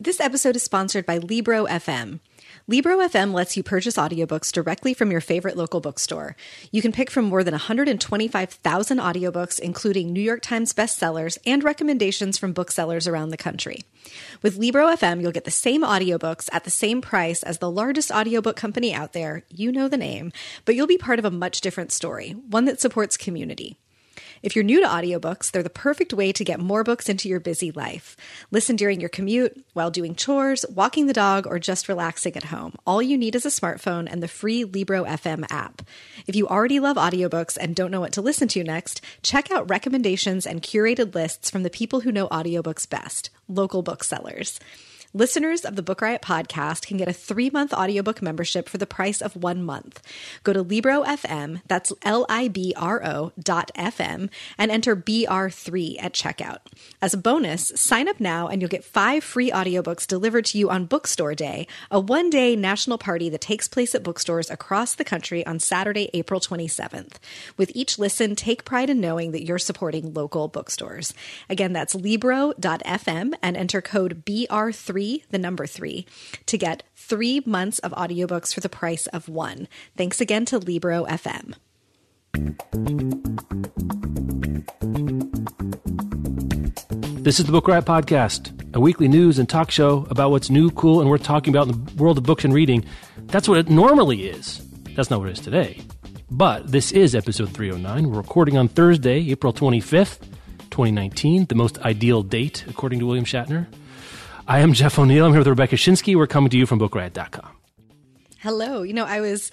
This episode is sponsored by Libro FM. Libro FM lets you purchase audiobooks directly from your favorite local bookstore. You can pick from more than 125,000 audiobooks, including New York Times bestsellers and recommendations from booksellers around the country. With Libro FM, you'll get the same audiobooks at the same price as the largest audiobook company out there. You know the name, but you'll be part of a much different story, one that supports community. If you're new to audiobooks, they're the perfect way to get more books into your busy life. Listen during your commute, while doing chores, walking the dog, or just relaxing at home. All you need is a smartphone and the free Libro FM app. If you already love audiobooks and don't know what to listen to next, check out recommendations and curated lists from the people who know audiobooks best, local booksellers. Listeners of the Book Riot podcast can get a three month audiobook membership for the price of one month. Go to Libro.fm, that's L I B R O dot FM, and enter BR3 at checkout. As a bonus, sign up now and you'll get five free audiobooks delivered to you on Bookstore Day, a one day national party that takes place at bookstores across the country on Saturday, April 27th. With each listen, take pride in knowing that you're supporting local bookstores. Again, that's Libro.fm and enter code BR3 the number three, to get three months of audiobooks for the price of one. Thanks again to Libro FM. This is the Book Riot Podcast, a weekly news and talk show about what's new, cool, and worth talking about in the world of books and reading. That's what it normally is. That's not what it is today. But this is episode 309. We're recording on Thursday, April 25th, 2019, the most ideal date, according to William Shatner. I am Jeff O'Neill. I'm here with Rebecca Schinsky. We're coming to you from BookRiot.com. Hello. You know, I was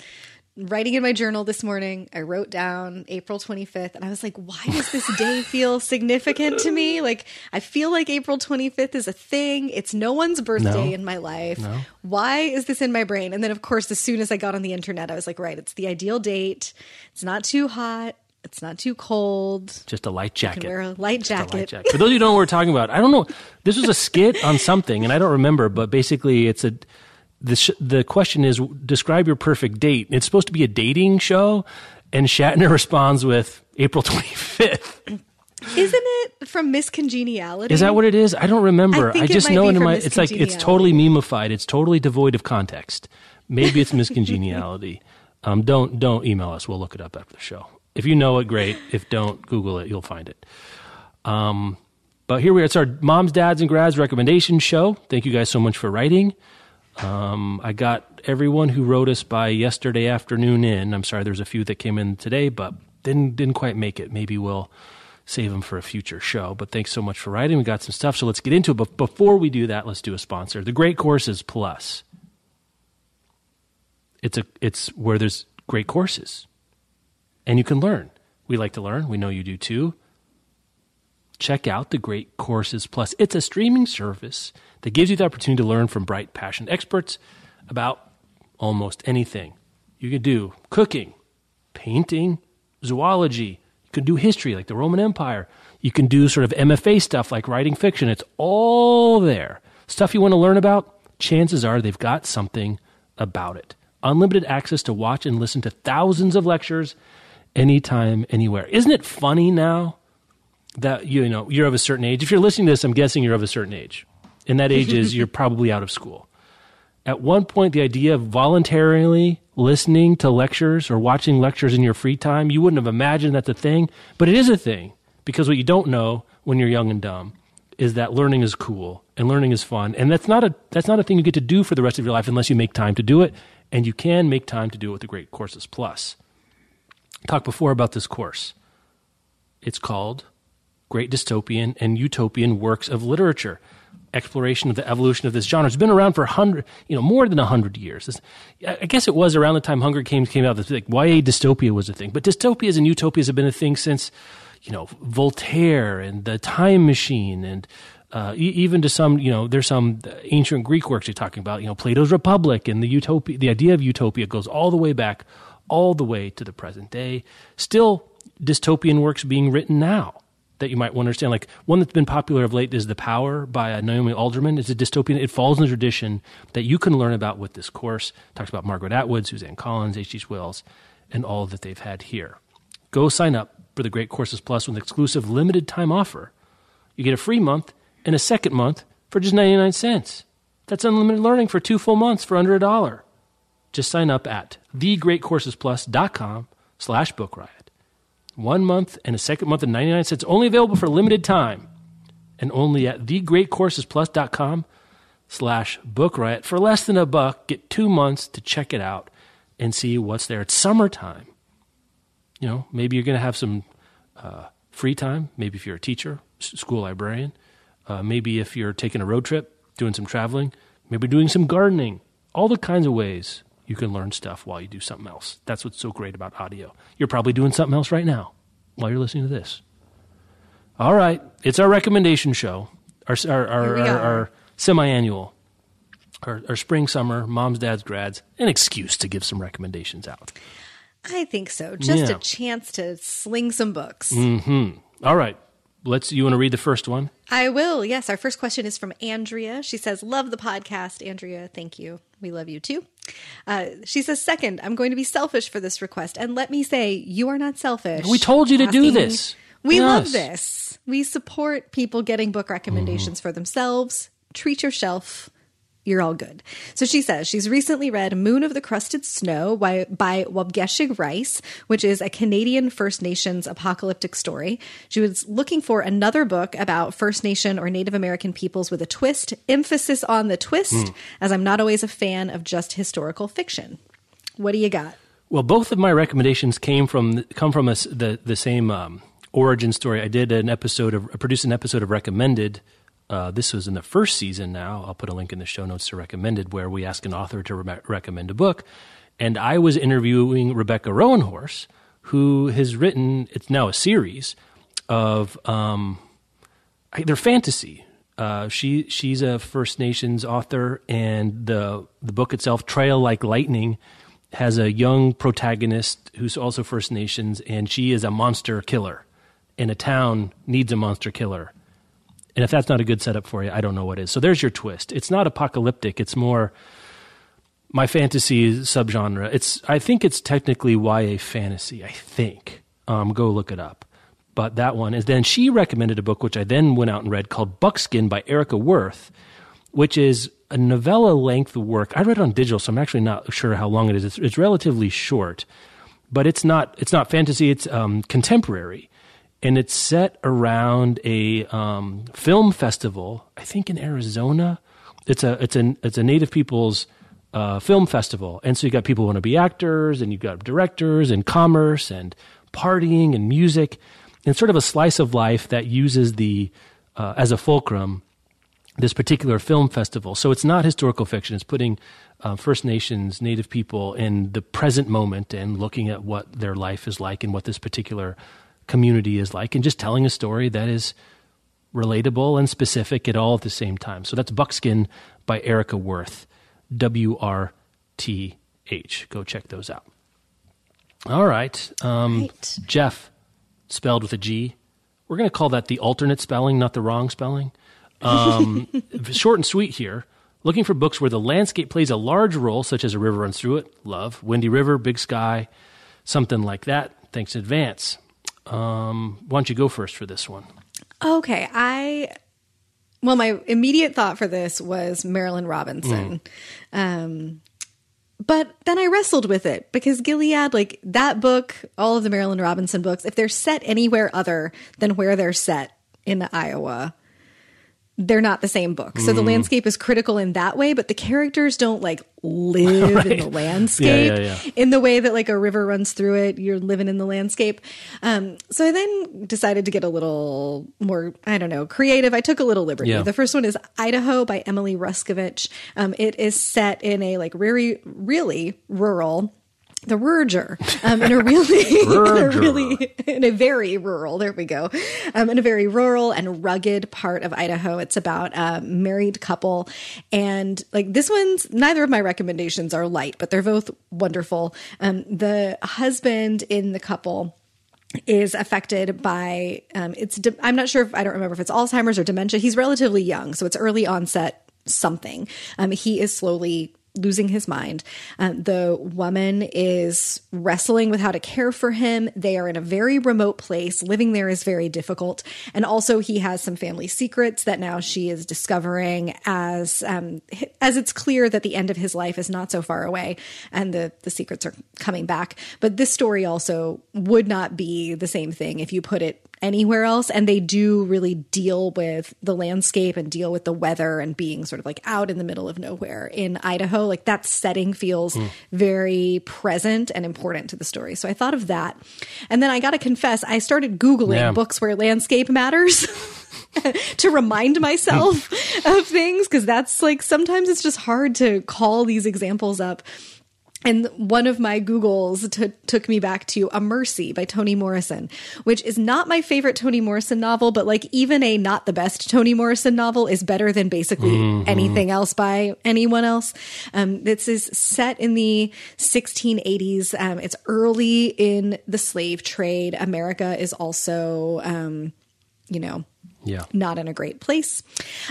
writing in my journal this morning. I wrote down April 25th, and I was like, why does this day feel significant to me? Like, I feel like April 25th is a thing. It's no one's birthday No. in my life. No. Why is this in my brain? And then, of course, as soon as I got on the internet, I was like, right, it's the ideal date. It's not too hot. It's not too cold. Just a light You jacket. can wear a light Just a jacket. light jacket. For those of you who don't know what we're talking about, I don't know. This was a skit on something, and I don't remember, but basically, it's a. The, sh- the question is describe your perfect date. It's supposed to be a dating show, and Shatner responds with April 25th. Isn't it from Miss Congeniality? Is that what it is? I don't remember. I it just know it in my. It's like it's totally memeified. It's totally devoid of context. Maybe it's Miss Congeniality. um, don't don't email us. We'll look it up after the show. If you know it, great. If don't, Google it. You'll find it. Um, but here we are. It's our moms, dads, and grads recommendation show. Thank you guys so much for writing. Um, I got everyone who wrote us by yesterday afternoon in. I'm sorry, there's a few that came in today, but didn't didn't quite make it. Maybe we'll save them for a future show. But thanks so much for writing. We got some stuff, so let's get into it. But before we do that, let's do a sponsor. The Great Courses Plus. It's a it's where there's great courses, and you can learn. We like to learn. We know you do too. Check out the Great Courses Plus. It's a streaming service that gives you the opportunity to learn from bright, passionate experts about almost anything. You can do cooking, painting, zoology. You can do history like the Roman Empire. You can do sort of MFA stuff like writing fiction. It's all there. Stuff you want to learn about, chances are they've got something about it. Unlimited access to watch and listen to thousands of lectures anytime, anywhere. Isn't it funny now that you know you're of a certain age? If you're listening to this, I'm guessing you're of a certain age. And that age is you're probably out of school. At one point, the idea of voluntarily listening to lectures or watching lectures in your free time, you wouldn't have imagined that's a thing, but it is a thing because what you don't know when you're young and dumb is that learning is cool and learning is fun, and that's not a that's not a thing you get to do for the rest of your life unless you make time to do it, and you can make time to do it with the Great Courses Plus. Talked before about this course. It's called Great Dystopian and Utopian Works of Literature exploration of the evolution of this genre. It's been around for hundred, you know, more than hundred years. This, I guess it was around the time Hunger Games came out. That like YA dystopia was a thing, but dystopias and utopias have been a thing since, you know, Voltaire and the Time Machine and uh, even to some, you know, there's some ancient Greek works you're talking about, you know, Plato's Republic and the utopia, the idea of utopia goes all the way back, all the way to the present day. Still, dystopian works being written now that you might want to understand. Like one that's been popular of late is The Power by uh, Naomi Alderman. It's a dystopian. It falls in the tradition that you can learn about with this course. It talks about Margaret Atwood, Suzanne Collins, H.G. Wells, and all that they've had here. Go sign up for the Great Courses Plus with an exclusive limited time offer. You get a free month and a second month for just 99 cents. That's unlimited learning for two full months for under a dollar. Just sign up at thegreatcoursesplus.com slash book riot. One month and a second month at 99 cents, only available for limited time. And only at thegreatcoursesplus.com slash book riot. For less than a buck, get two months to check it out and see what's there. It's summertime. You know, maybe you're going to have some uh, free time. Maybe if you're a teacher, school librarian. Uh, maybe if you're taking a road trip, doing some traveling. Maybe doing some gardening. All the kinds of ways you can learn stuff while you do something else. That's what's so great about audio. You're probably doing something else right now while you're listening to this. All right, it's our recommendation show, our our our, our, our semi-annual, our, our spring, summer, moms, dads, grads, an excuse to give some recommendations out. I think so. Just Yeah. a chance to sling some books. Hmm. All right, let's. You want to read the first one? I will. Yes. Our first question is from Andrea. She says, Love the podcast. Andrea, thank you. We love you too. Uh, she says, Second, I'm going to be selfish for this request. And let me say, you are not selfish. We told you to do this. We Yes. love this. We support people getting book recommendations Mm-hmm. for themselves. Treat your shelf. You're all good. So she says she's recently read Moon of the Crusted Snow by, by Waubgeshig Rice, which is a Canadian First Nations apocalyptic story. She was looking for another book about First Nation or Native American peoples with a twist, emphasis on the twist, Hmm. as I'm not always a fan of just historical fiction. What do you got? Well, both of my recommendations came from come from us the the same um, origin story. I did an episode of I produced an episode of Recommended. Uh, this was in the first season. Now I'll put a link in the show notes to Recommended, where we ask an author to re- recommend a book, and I was interviewing Rebecca Roanhorse, who has written. It's now a series of um, fantasy. Uh, she she's a First Nations author, and the the book itself, Trail Like Lightning, has a young protagonist who's also First Nations, and she is a monster killer, and a town needs a monster killer. And if that's not a good setup for you, I don't know what is. So there's your twist. It's not apocalyptic. It's more my fantasy subgenre. It's I think it's technically YA fantasy. I think. Um, go look it up. But that one is then she recommended a book which I then went out and read called Buckskin by Erika Wurth, which is a novella length work. I read it on digital, so I'm actually not sure how long it is. It's, it's relatively short, but it's not it's not fantasy. It's um, contemporary, and it's set around a um, film festival. I think in Arizona. It's a it's a it's a Native people's uh, film festival, and so you got people who want to be actors, and you've got directors, and commerce, and partying, and music, and sort of a slice of life that uses the uh, as a fulcrum this particular film festival. So it's not historical fiction. It's putting uh, First Nations, Native people in the present moment and looking at what their life is like and what this particular community is like, and just telling a story that is relatable and specific at all at the same time. So that's Buckskin by Erika Wurth, W R T H. Go check those out. All right. Um, Right. Jeff, spelled with a G. We're going to call that the alternate spelling, not the wrong spelling. Um, short and sweet here. Looking for books where the landscape plays a large role, such as a river runs through it. Love. Windy River, Big Sky, something like that. Thanks in advance. Um, why don't you go first for this one? Okay, I well, my immediate thought for this was Marilynne Robinson. Um but then I wrestled with it because Gilead, like that book, all of the Marilynne Robinson books, if they're set anywhere other than where they're set in Iowa, they're not the same book. So the landscape is critical in that way, but the characters don't like live in the landscape Yeah, yeah, yeah. in the way that like a river runs through it. You're living in the landscape. Um, so I then decided to get a little more, I don't know, creative. I took a little liberty. The first one is Idaho by Emily Ruskovich. Um, it is set in a like really, really rural the Ruger, um, in a really, in a really, in a very rural, there we go, um, in a very rural and rugged part of Idaho. It's about a married couple. And like this one's, neither of my recommendations are light, but they're both wonderful. Um, the husband in the couple, is affected by um, it's de- i'm not sure if i don't remember if it's alzheimer's or dementia he's relatively young so it's early onset something um, he is slowly losing his mind. Um, the woman is wrestling with how to care for him. They are in a very remote place. Living there is very difficult. And also, he has some family secrets that now she is discovering as um, as it's clear that the end of his life is not so far away, and the the secrets are coming back. But this story also would not be the same thing if you put it anywhere else. And they do really deal with the landscape and deal with the weather and being sort of like out in the middle of nowhere in Idaho. Like that setting feels mm. very present and important to the story. So I thought of that. And then I got to confess, I started Googling yeah. books where landscape matters. to remind myself of things because that's like sometimes it's just hard to call these examples up and one of my Googles t- took me back to A Mercy by Toni Morrison, which is not my favorite Toni Morrison novel, but like even a not the best Toni Morrison novel is better than basically mm-hmm. anything else by anyone else. Um, this is set in the 1680s. Um, it's early in the slave trade. America is also, um, you know, yeah. not in a great place.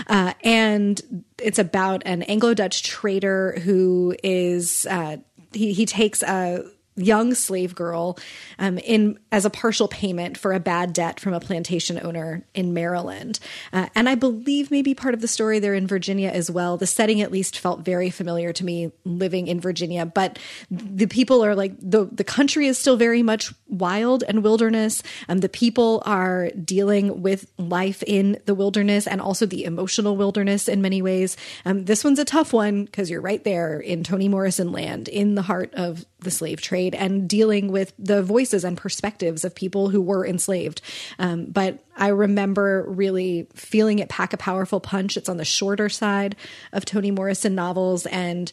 Uh, and it's about an Anglo Dutch trader who is uh, he, he takes a young slave girl um, in as a partial payment for a bad debt from a plantation owner in Maryland. Uh, and I believe maybe part of the story there in Virginia as well. The setting at least felt very familiar to me living in Virginia, but the people are like the the country is still very much wild and wilderness. And um, the people are dealing with life in the wilderness and also the emotional wilderness in many ways. Um, this one's a tough one because you're right there in Toni Morrison land in the heart of the slave trade and dealing with the voices and perspectives of people who were enslaved. Um, but I remember really feeling it pack a powerful punch. It's on the shorter side of Toni Morrison novels and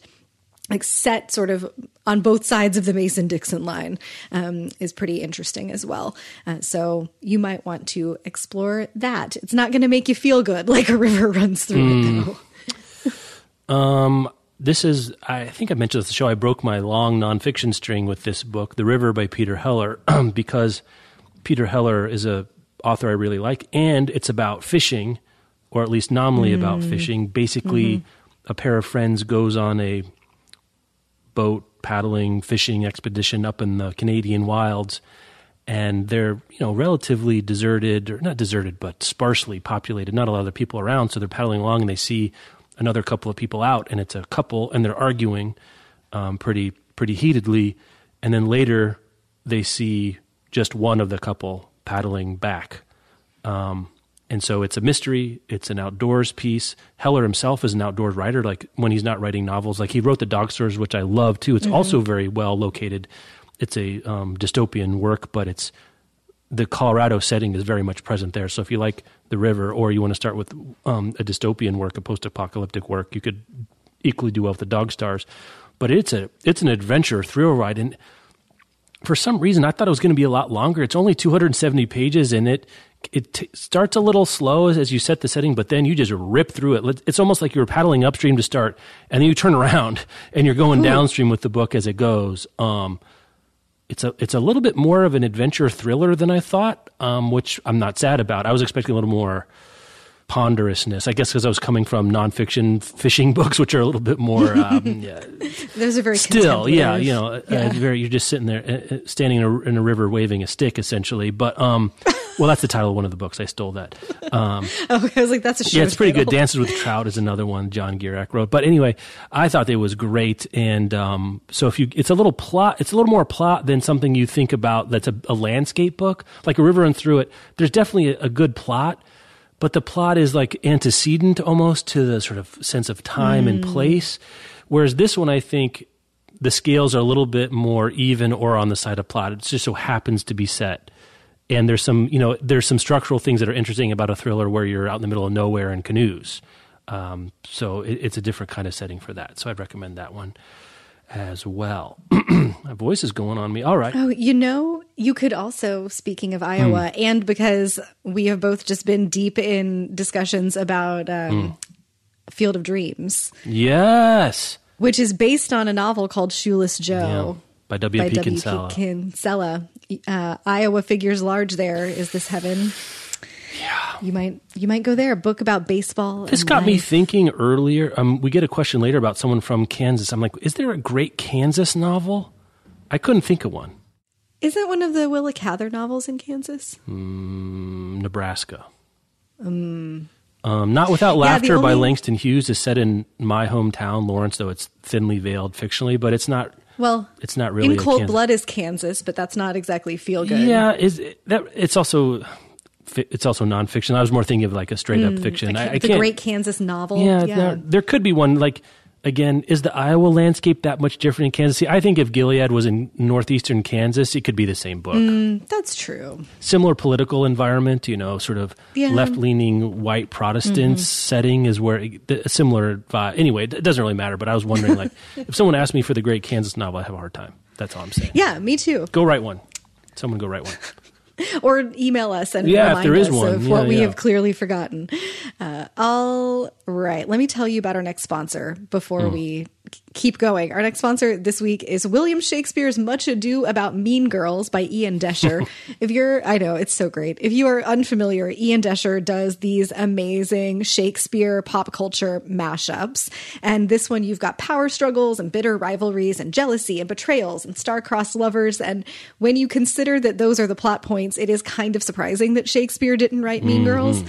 like set sort of on both sides of the Mason Dixon line um, is pretty interesting as well. Uh, so you might want to explore that. It's not going to make you feel good like a river runs through mm. it, hmm. though. um, this is, I think I mentioned this the show. I broke my long nonfiction string with this book, The River by Peter Heller, because Peter Heller is a author I really like, and it's about fishing, or at least nominally mm. about fishing. Basically, mm-hmm. a pair of friends goes on a boat paddling fishing expedition up in the Canadian wilds, and they're you know relatively deserted, or not deserted, but sparsely populated. Not a lot of people around, so they're paddling along and they see another couple of people out, and it's a couple, and they're arguing um, pretty pretty heatedly, and then later they see just one of the couple paddling back. Um, and so it's a mystery. It's an outdoors piece. Heller himself is an outdoors writer. Like when he's not writing novels, like he wrote The Dog Stars, which I love too. It's mm-hmm. also very well located. It's a um, dystopian work, but it's the Colorado setting is very much present there. So if you like the river, or you want to start with um, a dystopian work, a post-apocalyptic work, you could equally do well with the Dog Stars. But it's a it's an adventure thrill ride, and for some reason I thought it was going to be a lot longer. It's only 270 pages, and it it t- starts a little slow as, as you set the setting, but then you just rip through it. It's almost like you were paddling upstream to start, and then you turn around and you're going Ooh. downstream with the book as it goes. Um, it's a it's a little bit more of an adventure thriller than I thought, um, which I'm not sad about. I was expecting a little more ponderousness. I guess because I was coming from nonfiction fishing books, which are a little bit more. Um, yeah, Those are very still, yeah, you know, yeah. Uh, very. You're just sitting there, uh, uh, standing in a, in a, river, waving a stick, essentially. But um, well, that's the title of one of the books. I stole that. Um, oh, I was like, that's a yeah, it's pretty title. good. Dances with Trout is another one John Gierach wrote. But anyway, I thought it was great, and um, so if you, it's a little plot. It's a little more plot than something you think about. That's a, a landscape book, like a river and through it. There's definitely a, a good plot but the plot is like antecedent almost to the sort of sense of time mm. and place. Whereas this one, I think the scales are a little bit more even or on the side of plot. It just so happens to be set. And there's some, you know, there's some structural things that are interesting about a thriller where you're out in the middle of nowhere in canoes. Um, so it, it's a different kind of setting for that. So I'd recommend that one. As well. My voice is going on me. All right. Oh, you know, you could also, speaking of Iowa, Hmm. and because we have both just been deep in discussions about um, Hmm. Field of Dreams, Yes. which is based on a novel called Shoeless Yeah. Joe. By W.P. by W.P. Kinsella. Kinsella. Uh, Iowa figures large there. Is this heaven? Yeah. You might you might go there. A book about baseball. This got me thinking earlier. Um, we get a question later about someone from Kansas. I'm like, is there a great Kansas novel? I couldn't think of one. Isn't one of the Willa Cather novels in Kansas? Nebraska. Um, Not Without Laughter by only- Langston Hughes is set in my hometown, Lawrence, though it's thinly veiled fictionally, but it's not. Well, It's not really in Cold Kansas- Blood is Kansas, but that's not exactly feel good. Yeah, is it- that? It's also fi- it's also nonfiction. I was more thinking of like a straight up fiction. I, I the. Great Kansas novel. yeah, yeah. There, there could be one. Like again, is the Iowa landscape that much different in Kansas? See, I think if Gilead was in northeastern Kansas, it could be the same book. Mm. That's true. Similar political environment, you know, sort of Yeah. Mm-hmm. left leaning white Protestant setting is where it, a similar vibe. Anyway, it doesn't really matter. But I was wondering, like, if someone asked me for the Great Kansas novel, I have a hard time. That's all I'm saying. Yeah, me too. Go write one. Someone go write one. Or email us and Yeah, remind us one. of Yeah, what we yeah. have clearly forgotten. Uh, all right, let me tell you about our next sponsor before Hmm. we keep going. Our next sponsor this week is William Shakespeare's Much Ado About Mean Girls by Ian Doescher. if you're, I know it's so great. If you are unfamiliar, Ian Doescher does these amazing Shakespeare pop culture mashups. And this one, you've got power struggles and bitter rivalries and jealousy and betrayals and star-crossed lovers. And when you consider that those are the plot points, it is kind of surprising that Shakespeare didn't write Mean mm-hmm. Girls.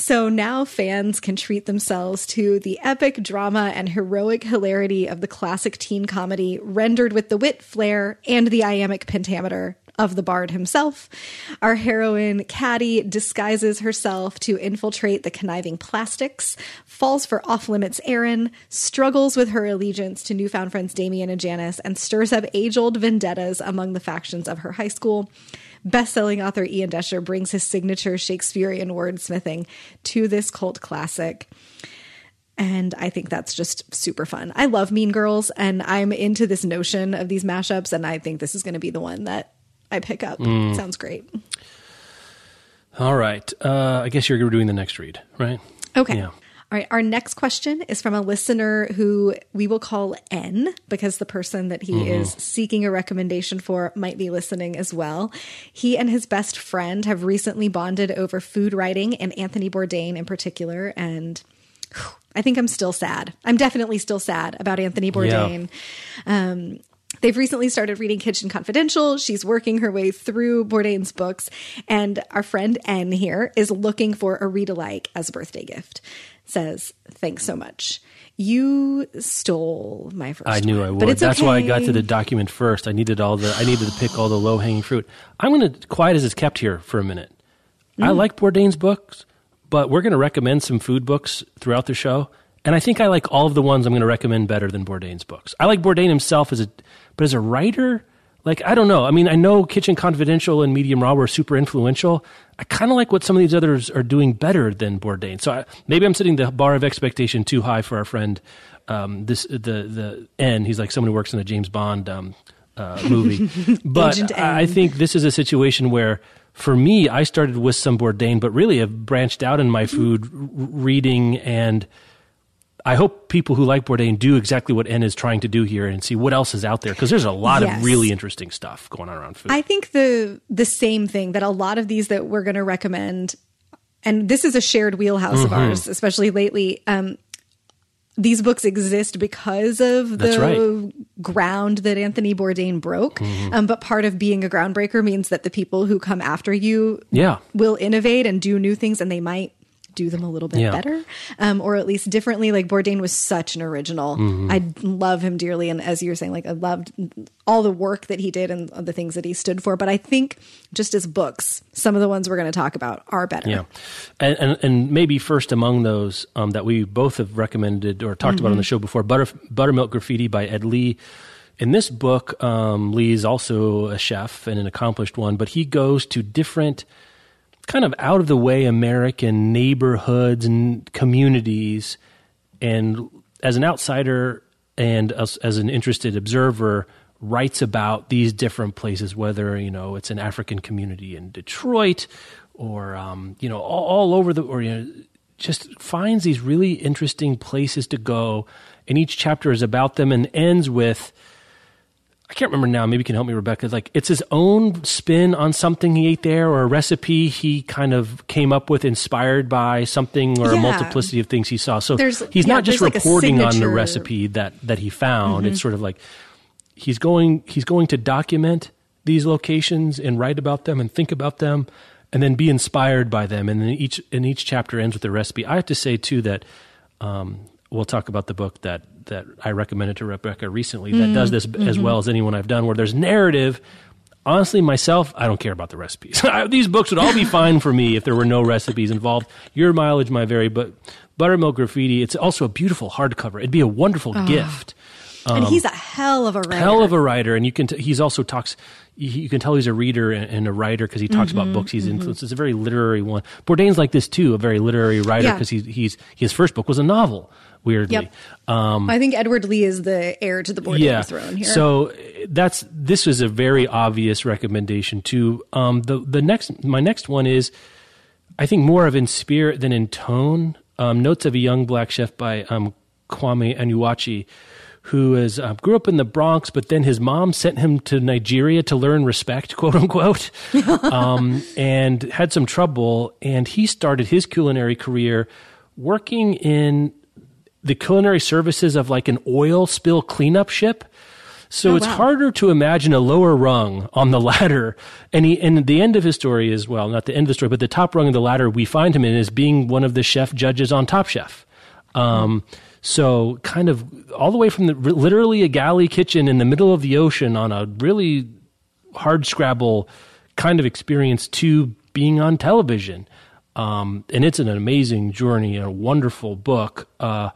So now fans can treat themselves to the epic drama and heroic hilarity of the classic teen comedy, rendered with the wit, flair, and the iambic pentameter of the bard himself. Our heroine, Cady, disguises herself to infiltrate the conniving plastics, falls for off limits Aaron, struggles with her allegiance to newfound friends Damian and Janis, and stirs up age old vendettas among the factions of her high school. Best-selling author Ian Doescher brings his signature Shakespearean wordsmithing to this cult classic. And I think that's just super fun. I love Mean Girls and I'm into this notion of these mashups and I think this is going to be the one that I pick up. Sounds great. All right. Uh, I guess you're doing the next read, right? Okay. Yeah. All right. Our next question is from a listener who we will call N because the person that he is seeking a recommendation for might be listening as well. He and his best friend have recently bonded over food writing and Anthony Bourdain in particular. And whew, I think I'm still sad. I'm definitely still sad about Anthony Bourdain. Um, They've recently started reading Kitchen Confidential. She's working her way through Bourdain's books, and our friend N here is looking for a read alike as a birthday gift. Says, thanks so much. You stole my first. I knew one, I would. But it's That's why I got to the document first. I needed all the I needed to pick all the low hanging fruit. I'm going to quiet as it's kept here for a minute. Mm. I like Bourdain's books, but we're going to recommend some food books throughout the show. And I think I like all of the ones I'm going to recommend better than Bourdain's books. I like Bourdain himself as a, but as a writer, like I don't know. I mean, I know Kitchen Confidential and Medium Raw were super influential. I kind of like what some of these others are doing better than Bourdain. So I, maybe I'm setting the bar of expectation too high for our friend. Um, this the the N. He's like someone who works in a James Bond um, uh, movie. but I, I think this is a situation where. For me, I started with some Bourdain, but really have branched out in my food r- reading and I hope people who like Bourdain do exactly what N is trying to do here and see what else is out there because there's a lot Yes. of really interesting stuff going on around food. I think the the same thing that a lot of these that we're going to recommend, and this is a shared wheelhouse of Mm-hmm. ours, especially lately. Um, these books exist because of the right. Mm-hmm. ground that Anthony Bourdain broke. Um, but part of being a groundbreaker means that the people who come after you yeah. will innovate and do new things, and they might do them a little bit Yeah. better, um, or at least differently. Like Bourdain was such an original. Mm-hmm. I love him dearly, and as you were saying, like I loved all the work that he did and the things that he stood for. But I think just as books, some of the ones we're going to talk about are better. Yeah, and, and and maybe first among those um, that we both have recommended or talked about on the show before, Butter, Buttermilk Graffiti by Ed Lee. In this book, um, is also a chef and an accomplished one, but he goes to different kind of out of the way American neighborhoods and communities, and as an outsider and as, as an interested observer, writes about these different places, whether you know it's an African community in Detroit or um, you know all, all, over the or you know just finds these really interesting places to go, and each chapter is about them and ends with. I can't remember now. Maybe you can help me, Rebecca. Like it's his own spin on something he ate there, or a recipe he kind of came up with, inspired by something, or Yeah. a multiplicity of things he saw. So There's- he's yeah, not just there's like reporting on the recipe that that he found. Mm-hmm. It's sort of like he's going he's going to document these locations and write about them and think about them and then be inspired by them and then each and each chapter ends with a recipe i have to say too that um, we'll talk about the book that that i recommended to rebecca recently that does mm, this as mm-hmm. well as anyone i've done where there's narrative. Honestly myself i don't care about the recipes. These books would all be fine for me if there were no recipes involved. Your mileage my vary but buttermilk graffiti it's also a beautiful hardcover. It'd be a wonderful ah. gift and he's a hell of a writer. Um, hell of a writer, and you can. T- he's also talks. You can tell he's a reader and, a writer because he talks Mm-hmm, about books he's influenced. It's a very literary one. Bourdain's like this too, a very literary writer Yeah. because he's he's his first book was a novel. Weirdly, Yep. I think Edward Lee is the heir to the Bourdain Um, yeah. throne here. So uh, that's this was a very obvious recommendation too. Um, the the next my next one is, I think more of in spirit than in tone. Um, Notes of a Young Black Chef by um, Kwame Onwuachi, who is uh, grew up in the Bronx, but then his mom sent him to Nigeria to learn respect, quote unquote, um, and had some trouble. And he started his culinary career working in the culinary services of like an oil spill cleanup ship. So Oh, it's wow. harder to imagine a lower rung on the ladder. And he, and the end of his story is, well, not the end of the story, but the top rung of the ladder we find him in is being one of the chef judges on Top Chef. Um, so kind of all the way from the, literally a galley kitchen in the middle of the ocean on a really hard scrabble kind of experience to being on television. Um, and it's an amazing journey, and a wonderful book. Uh,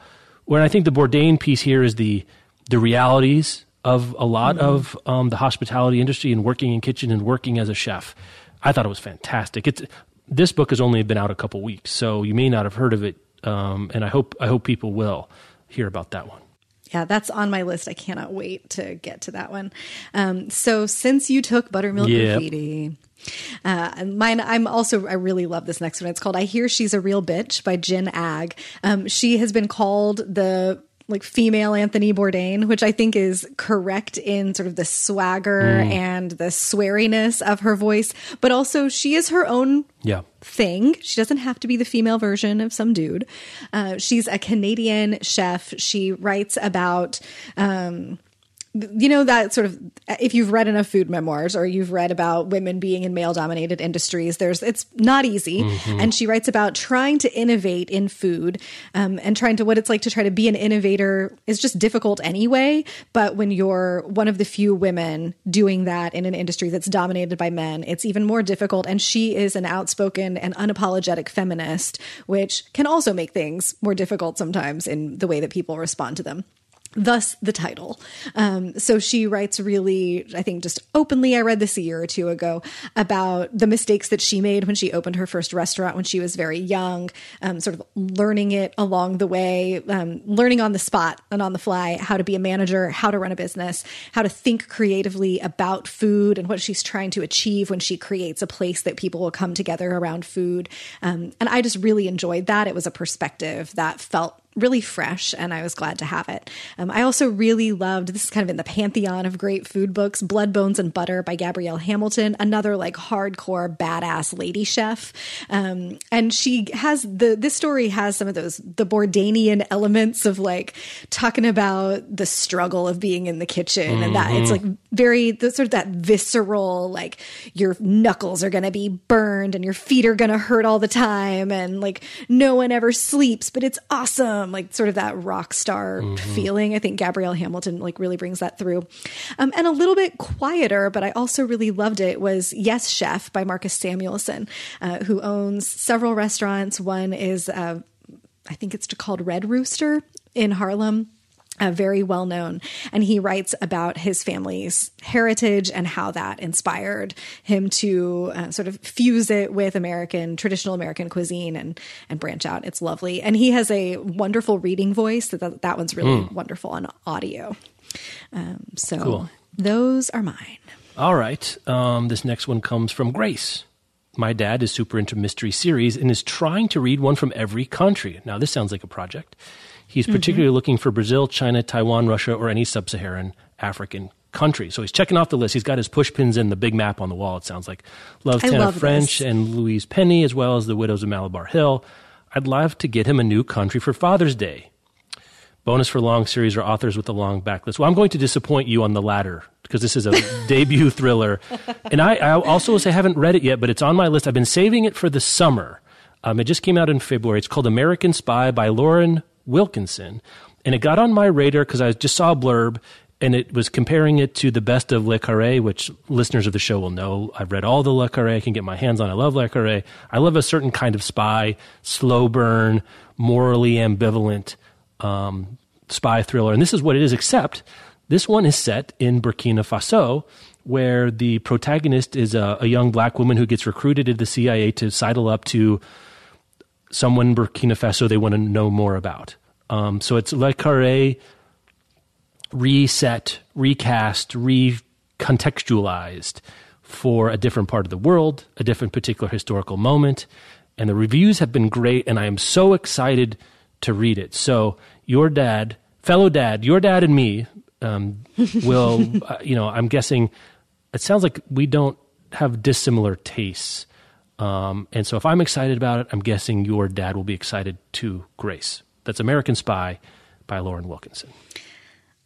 where I think the Bourdain piece here is the the realities of a lot of um, the hospitality industry and working in kitchen and working as a chef. I thought it was fantastic. It's this book has only been out a couple weeks, so you may not have heard of it, um, and I hope I hope people will hear about that one. yeah, that's on my list. I cannot wait to get to that one. Um, so since you took Buttermilk Yep. Graffiti, uh, mine, I'm also, I really love this next one. It's called I Hear She's a Real Bitch by Jen Agg. Um, she has been called the like female Anthony Bourdain, which I think is correct in sort of the swagger and the sweariness of her voice, but also she is her own Yeah. thing. She doesn't have to be the female version of some dude. Uh, she's a Canadian chef. She writes about, um, you know, that sort of, if you've read enough food memoirs or you've read about women being in male dominated industries, there's, it's not easy. And she writes about trying to innovate in food um, and trying to, what it's like to try to be an innovator is just difficult anyway. But when you're one of the few women doing that in an industry that's dominated by men, it's even more difficult. And she is an outspoken and unapologetic feminist, which can also make things more difficult sometimes in the way that people respond to them. Thus, the title. Um, so she writes really, I think, just openly. I read this a year or two ago about the mistakes that she made when she opened her first restaurant when she was very young, um, sort of learning it along the way, um, learning on the spot and on the fly how to be a manager, how to run a business, how to think creatively about food and what she's trying to achieve when she creates a place that people will come together around food. Um, and I just really enjoyed that. It was a perspective that felt really fresh and I was glad to have it. Um, I also really loved this is kind of in the pantheon of great food books Blood, Bones, and Butter by Gabrielle Hamilton, another like hardcore badass lady chef. Um, and she has the this story has some of those the Bourdainian elements of like talking about the struggle of being in the kitchen and that it's like very the sort of that visceral like your knuckles are going to be burned and your feet are going to hurt all the time and like no one ever sleeps but it's awesome like sort of that rock star feeling. I think gabrielle hamilton like really brings that through. Um, and a little bit quieter but i also really loved it was yes chef by marcus samuelsson uh, who owns several restaurants. One is uh, i think it's called red rooster in harlem uh, very well known. And he writes about his family's heritage and how that inspired him to uh, sort of fuse it with American, traditional American cuisine and, and branch out. It's lovely. And he has a wonderful reading voice. That, that one's really wonderful on audio. Um, so Cool. those are mine. All right. Um, this next one comes from Grace. My dad is super into mystery series and is trying to read one from every country. Now, this sounds like a project. He's particularly looking for Brazil, China, Taiwan, Russia, or any sub Saharan African country. So he's checking off the list. He's got his push pins in the big map on the wall, it sounds like. Loves I Tana love French this. and Louise Penny, as well as the Widows of Malabar Hill. I'd love to get him a new country for Father's Day. Bonus for long series or authors with a long backlist. Well, I'm going to disappoint you on the latter because this is a debut thriller. And I, I also say I haven't read it yet, but it's on my list. I've been saving it for the summer. Um, it just came out in February. It's called American Spy by Lauren Wilkinson. And it got on my radar because I just saw a blurb and it was comparing it to the best of Le Carre, which listeners of the show will know. I've read all the Le Carre I can get my hands on. I love Le Carre. I love a certain kind of spy, slow burn, morally ambivalent um, spy thriller. And this is what it is, except this one is set in Burkina Faso, where the protagonist is a, a young black woman who gets recruited into the CIA to sidle up to someone in Burkina Faso they want to know more about. Um, so it's Le Carre reset, recast, recontextualized for a different part of the world, a different particular historical moment. And the reviews have been great, and I am so excited to read it. So, your dad, fellow dad, your dad and me um, will, uh, you know, I'm guessing it sounds like we don't have dissimilar tastes. Um, and so, if I'm excited about it, I'm guessing your dad will be excited too, Grace. That's American Spy by Lauren Wilkinson.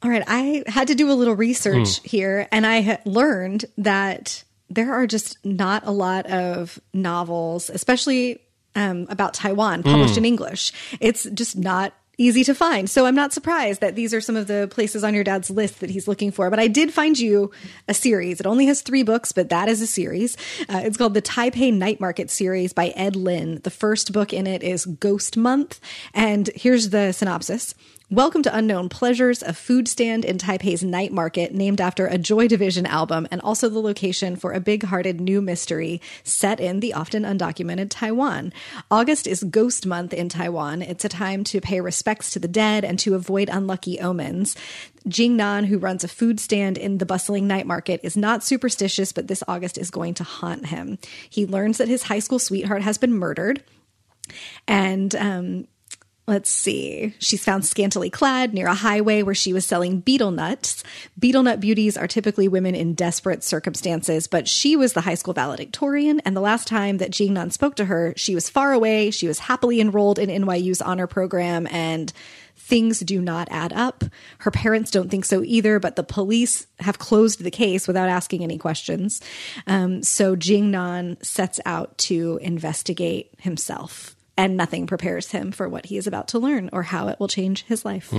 All right, I had to do a little research here, and I learned that there are just not a lot of novels, especially um, about Taiwan, published in English. It's just not easy to find. So I'm not surprised that these are some of the places on your dad's list that he's looking for. But I did find you a series. It only has three books, but that is a series. Uh, it's called the Taipei Night Market series by Ed Lin. The first book in it is Ghost Month. And here's the synopsis. Welcome to Unknown Pleasures, a food stand in Taipei's night market named after a Joy Division album and also the location for a big hearted new mystery set in the often undocumented Taiwan. August is Ghost Month in Taiwan. It's a time to pay respects to the dead and to avoid unlucky omens. Jing Nan, who runs a food stand in the bustling night market, is not superstitious, but this August is going to haunt him. He learns that his high school sweetheart has been murdered. And um, let's see, she's found scantily clad near a highway where she was selling betel nuts. Betel nut beauties are typically women in desperate circumstances, but she was the high school valedictorian. And the last time that Jingnan spoke to her, she was far away. She was happily enrolled in NYU's honor program and things do not add up. Her parents don't think so either, but the police have closed the case without asking any questions. Um, so Jingnan sets out to investigate himself, and nothing prepares him for what he is about to learn or how it will change his life.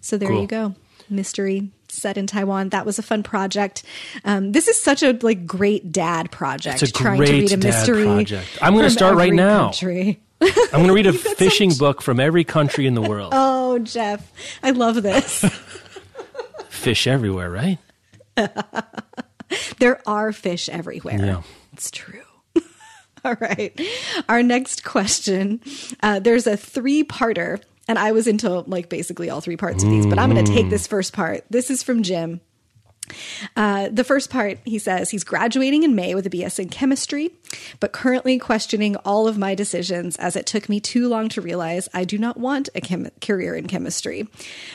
So there Cool. you go. Mystery set in Taiwan. That was a fun project. Um, this is such a like great dad project. It's a trying to read a mystery. project. I'm gonna start right now. country. I'm going to read a fishing book from every country in the world. Oh, Jeff, I love this. Fish everywhere, right? There are fish everywhere. Yeah. It's true. All right. Our next question uh, there's a three parter, and I was into like basically all three parts of these, but I'm going to take this first part. This is from Jim. Uh, the first part, he says he's graduating in May with a BS in chemistry, but currently questioning all of my decisions as it took me too long to realize I do not want a chem- career in chemistry.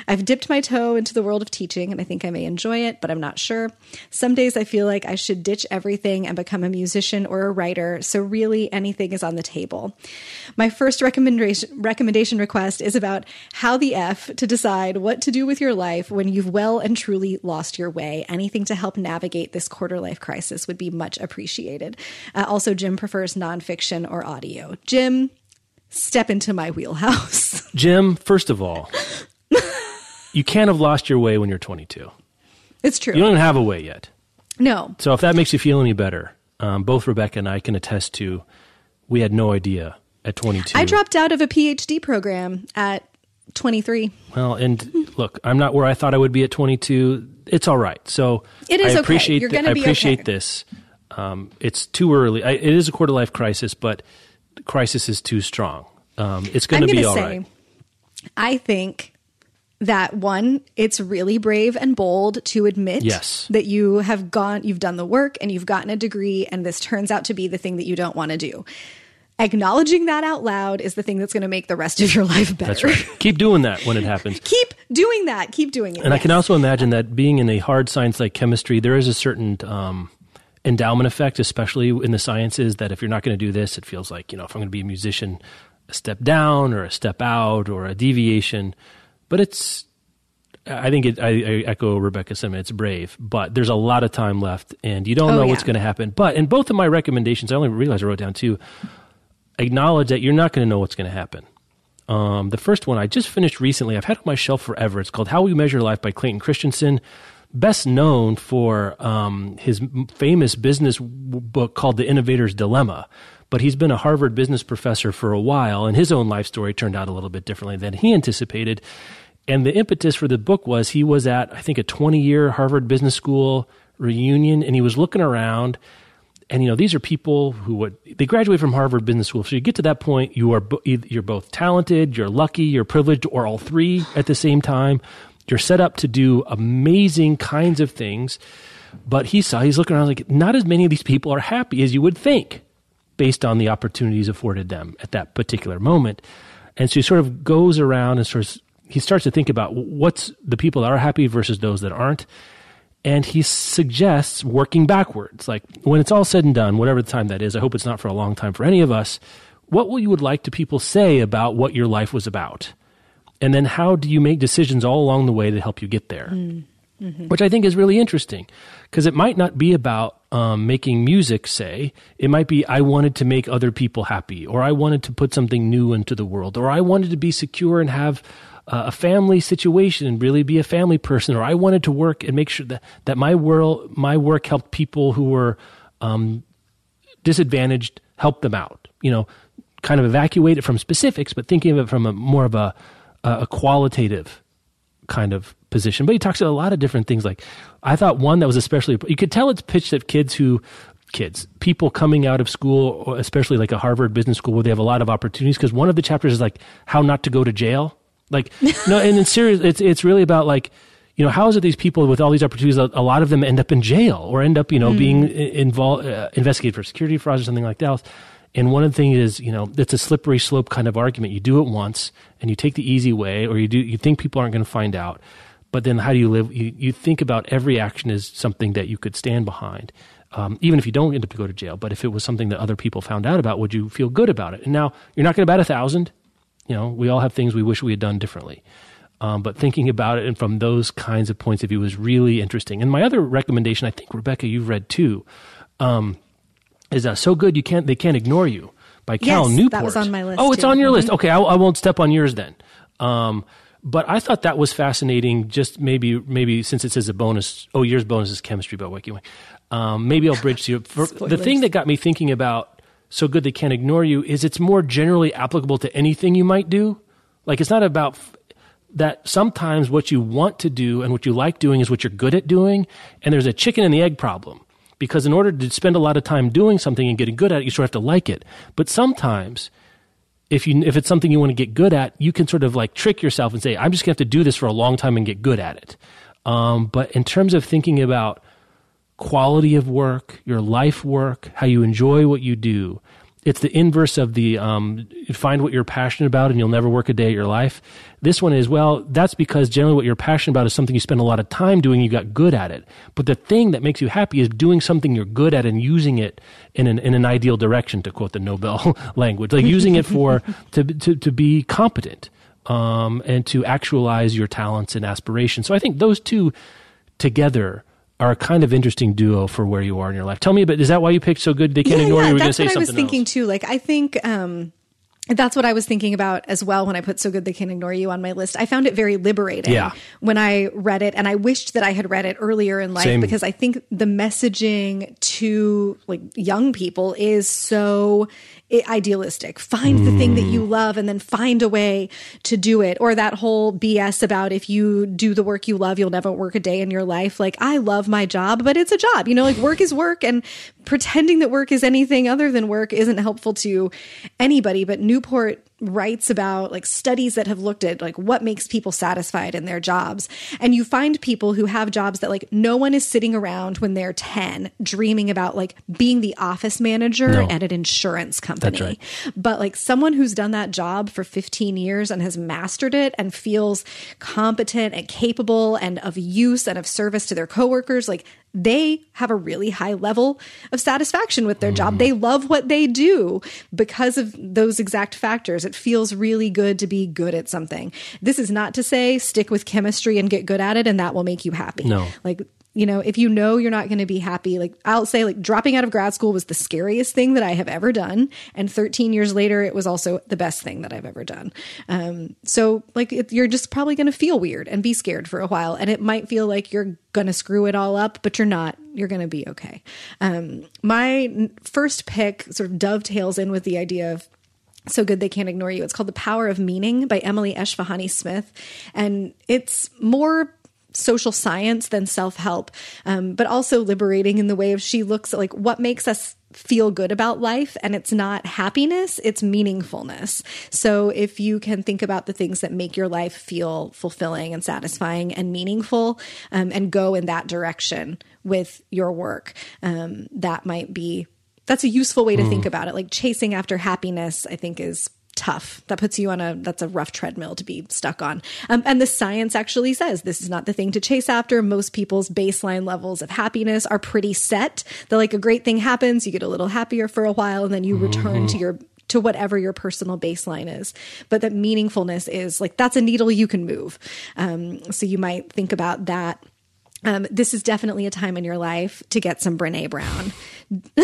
I've dipped my toe into the world of teaching and I think I may enjoy it, but I'm not sure. Some days I feel like I should ditch everything and become a musician or a writer, so really anything is on the table. My first recommendation recommendation request is about how the F to decide what to do with your life when you've well and truly lost your way. Anything to help navigate this quarter life crisis would be much appreciated. Uh, also, Jim prefers nonfiction or audio. Jim, step into my wheelhouse. Jim, first of all, you can't have lost your way when you're 22. it's true. You don't have a way yet. no, So if that makes you feel any better, um, both Rebecca and I can attest to we had no idea at 22. I dropped out of a PhD program at 23. Well, and look, I'm not where I thought I would be at 22. It's all right. So It is I okay. You're th- I appreciate okay. this. Um, it's too early. I, it is a quarter life crisis, but the crisis is too strong. Um, it's going to be all say, right. I think that one, it's really brave and bold to admit Yes. that you have gone, you've done the work and you've gotten a degree, and this turns out to be the thing that you don't want to do. Acknowledging that out loud is the thing that's going to make the rest of your life better. That's right. Keep doing that when it happens. Keep doing that. Keep doing it. And I can also imagine that being in a hard science like chemistry, there is a certain um, endowment effect, especially in the sciences, that if you're not going to do this, it feels like, you know, if I'm going to be a musician, a step down or a step out or a deviation. But it's, I think it, I, I echo Rebecca's sentiment. It's brave, but there's a lot of time left and you don't Oh, know yeah. what's going to happen. But in both of my recommendations, I only realized I wrote down two, acknowledge that you're not going to know what's going to happen. Um, the first one I just finished recently. I've had it on my shelf forever. It's called How We Measure Life by Clayton Christensen, best known for um, his famous business book called The Innovator's Dilemma. But he's been a Harvard business professor for a while, and his own life story turned out a little bit differently than he anticipated. And the impetus for the book was he was at, I think, a 20 year Harvard Business School reunion, and he was looking around and you know these are people who would they graduate from Harvard Business School. So you get to that point, you are you're both talented, you're lucky, you're privileged, or all three at the same time. You're set up to do amazing kinds of things. But he saw he's looking around like not as many of these people are happy as you would think, based on the opportunities afforded them at that particular moment. And so he sort of goes around and sort of he starts to think about what's the people that are happy versus those that aren't and he suggests working backwards. Like when it's all said and done, whatever the time that is, I hope it's not for a long time for any of us. What will you would like to people say about what your life was about? And then how do you make decisions all along the way to help you get there? Which I think is really interesting because it might not be about um, making music, say. It might be, I wanted to make other people happy, or I wanted to put something new into the world, or I wanted to be secure and have uh, a family situation and really be a family person, or I wanted to work and make sure that, that my world, my work helped people who were um, disadvantaged, help them out. You know, kind of evacuate it from specifics, but thinking of it from a more of a, a qualitative kind of position. But he talks about a lot of different things. Like I thought one that was especially you could tell it's pitched at kids who kids people coming out of school, especially like a Harvard Business School where they have a lot of opportunities. Because one of the chapters is like how not to go to jail. Like no, and in serious, it's it's really about like you know how is it these people with all these opportunities a a lot of them end up in jail or end up you know being involved uh, investigated for security frauds or something like that and one of the things is you know it's a slippery slope kind of argument. You do it once and you take the easy way or you do you think people aren't going to find out. But then how do you live? You, you think about every action as something that you could stand behind um, even if you don't end up to go to jail. But if it was something that other people found out about would you feel good about it? And now you're not going to bat a thousand. You know we all have things we wish we had done differently. Um, but thinking about it and from those kinds of points of view was really interesting. And my other recommendation, I think Rebecca, you've read too, um, is uh, "So Good You Can't They Can't Ignore You" by Cal Yes, Newport. that was on my list, Oh, it's too. on your list. Mhm. Okay, I, I won't step on yours then. Um, but I thought that was fascinating. Just maybe, maybe since it says a bonus. Oh, yours bonus is chemistry by Weike Wang. Um, maybe I'll bridge to you. For, the thing that got me thinking about "So Good They Can't Ignore You" is it's more generally applicable to anything you might do. Like it's not about f- that sometimes what you want to do and what you like doing is what you're good at doing. And there's a chicken and the egg problem because in order to spend a lot of time doing something and getting good at it, you sort of have to like it. But sometimes if you, if it's something you want to get good at, you can sort of like trick yourself and say, I'm just gonna have to do this for a long time and get good at it. Um, but in terms of thinking about quality of work, your life work, how you enjoy what you do. It's the inverse of the um, find what you're passionate about and you'll never work a day of your life. This one is, well, that's because generally what you're passionate about is something you spend a lot of time doing, you got good at it. But the thing that makes you happy is doing something you're good at and using it in an, in an ideal direction, to quote the Nobel language, like using it for, to, to, to be competent um, and to actualize your talents and aspirations. So I think those two together are a kind of interesting duo for where you are in your life. Tell me a bit. Is that why you picked so good? They can't yeah, ignore yeah, you. We're going to that's say what I was thinking else. too. Like I think um, that's what I was thinking about as well when I put So Good They Can't Ignore You on my list. I found it very liberating Yeah. when I read it, and I wished that I had read it earlier in life Same. because I think the messaging to like young people is so idealistic. Find the thing that Mm. you love and then find a way to do it. Or that whole BS about if you do the work you love, you'll never work a day in your life. Like, I love my job, but it's a job. You know, like work is work and pretending that work is anything other than work isn't helpful to anybody. But Newport writes about like studies that have looked at like what makes people satisfied in their jobs. And you find people who have jobs that like no one is sitting around when they're 10 dreaming about like being the office manager No. at an insurance company. right. But like someone who's done that job for 15 years and has mastered it and feels competent and capable and of use and of service to their coworkers, like they have a really high level of satisfaction with their job. Mm. They love what they do because of those exact factors. It feels really good to be good at something. This is not to say stick with chemistry and get good at it and that will make you happy. No. Like you know, if you know you're not going to be happy, like I'll say, like dropping out of grad school was the scariest thing that I have ever done. And 13 years later, it was also the best thing that I've ever done. Um, so, like, it, you're just probably going to feel weird and be scared for a while. And it might feel like you're going to screw it all up, but you're not. You're going to be okay. Um, my first pick sort of dovetails in with the idea of so good they can't ignore you. It's called The Power of Meaning by Emily Esfahani Smith. And it's more social science than self help, um, but also liberating in the way of she looks at like what makes us feel good about life and it's not happiness it's meaningfulness so if you can think about the things that make your life feel fulfilling and satisfying and meaningful um, and go in that direction with your work um, that might be that's a useful way to think about it. Like chasing after happiness i think is tough. That puts you on a that's a rough treadmill to be stuck on. Um, and the science actually says this is not the thing to chase after. Most people's baseline levels of happiness are pretty set. That like a great thing happens you get a little happier for a while and then you return to your to whatever your personal baseline is. But that meaningfulness is like that's a needle you can move. Um, so you might think about that. Um, this is definitely a time in your life to get some Brene Brown.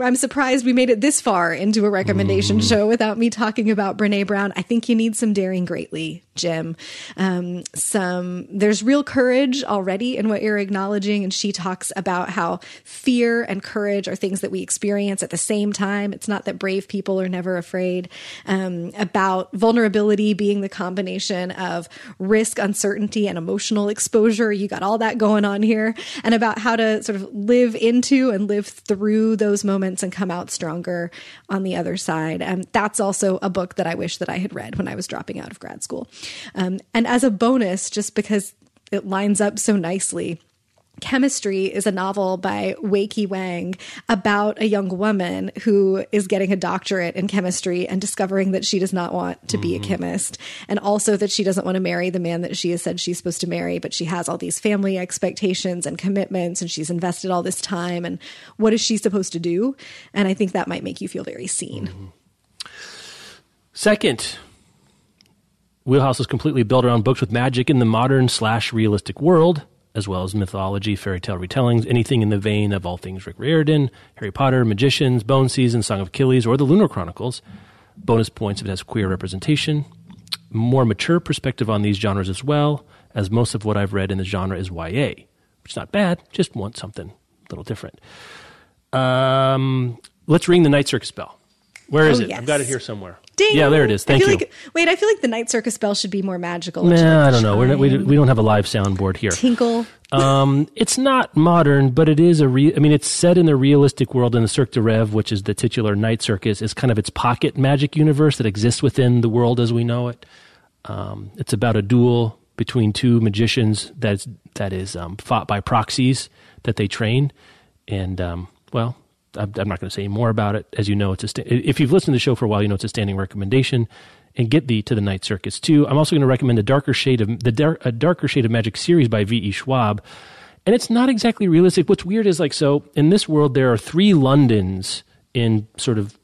I'm surprised we made it this far into a recommendation show without me talking about Brene Brown. I think you need some daring greatly, Jim. Um, some there's real courage already in what you're acknowledging, and she talks about how fear and courage are things that we experience at the same time. It's not that brave people are never afraid. Um, about vulnerability being the combination of risk, uncertainty, and emotional exposure. You got all that going on here, and about how to sort of live into and live through those moments and come out stronger on the other side. And that's also a book that I wish that I had read when I was dropping out of grad school. Um, and as a bonus, just because it lines up so nicely. Chemistry is a novel by Weike Wang about a young woman who is getting a doctorate in chemistry and discovering that she does not want to be a mm-hmm. chemist. And also that she doesn't want to marry the man that she has said she's supposed to marry, but she has all these family expectations and commitments and she's invested all this time. And what is she supposed to do? And I think that might make you feel very seen. Mm-hmm. Second, Wheelhouse is completely built around books with magic in the modern slash realistic world, as well as mythology, fairy tale retellings, anything in the vein of all things Rick Riordan, Harry Potter, Magicians, Bone Season, Song of Achilles, or the Lunar Chronicles. Bonus points if it has queer representation. More mature perspective on these genres as well, as most of what I've read in the genre is YA, which is not bad, just want something a little different. Um, let's ring the Night Circus bell. Where is Oh, it? yes. I've got it here somewhere. Ding! Yeah, there it is. I Thank feel you. Like, wait, I feel like the Night Circus bell should be more magical. Nah, like, I don't know. We're not, we, we don't have a live soundboard here. tinkle. Um, it's not modern, but it is a real. I mean, it's set in the realistic world in the Cirque du Rêve, which is the titular night circus, is kind of its pocket magic universe that exists within the world as we know it. Um, it's about a duel between two magicians that's, that is um, fought by proxies that they train. And, um, well, I'm, not going to say more about it. As you know, it's a sta- if you've listened to the show for a while, you know it's a standing recommendation. And get thee to the Night Circus too. I'm also going to recommend a darker shade of the dar- a darker shade of magic series by V. E. Schwab, and it's not exactly realistic. What's weird is like so in this world there are three Londons in sort of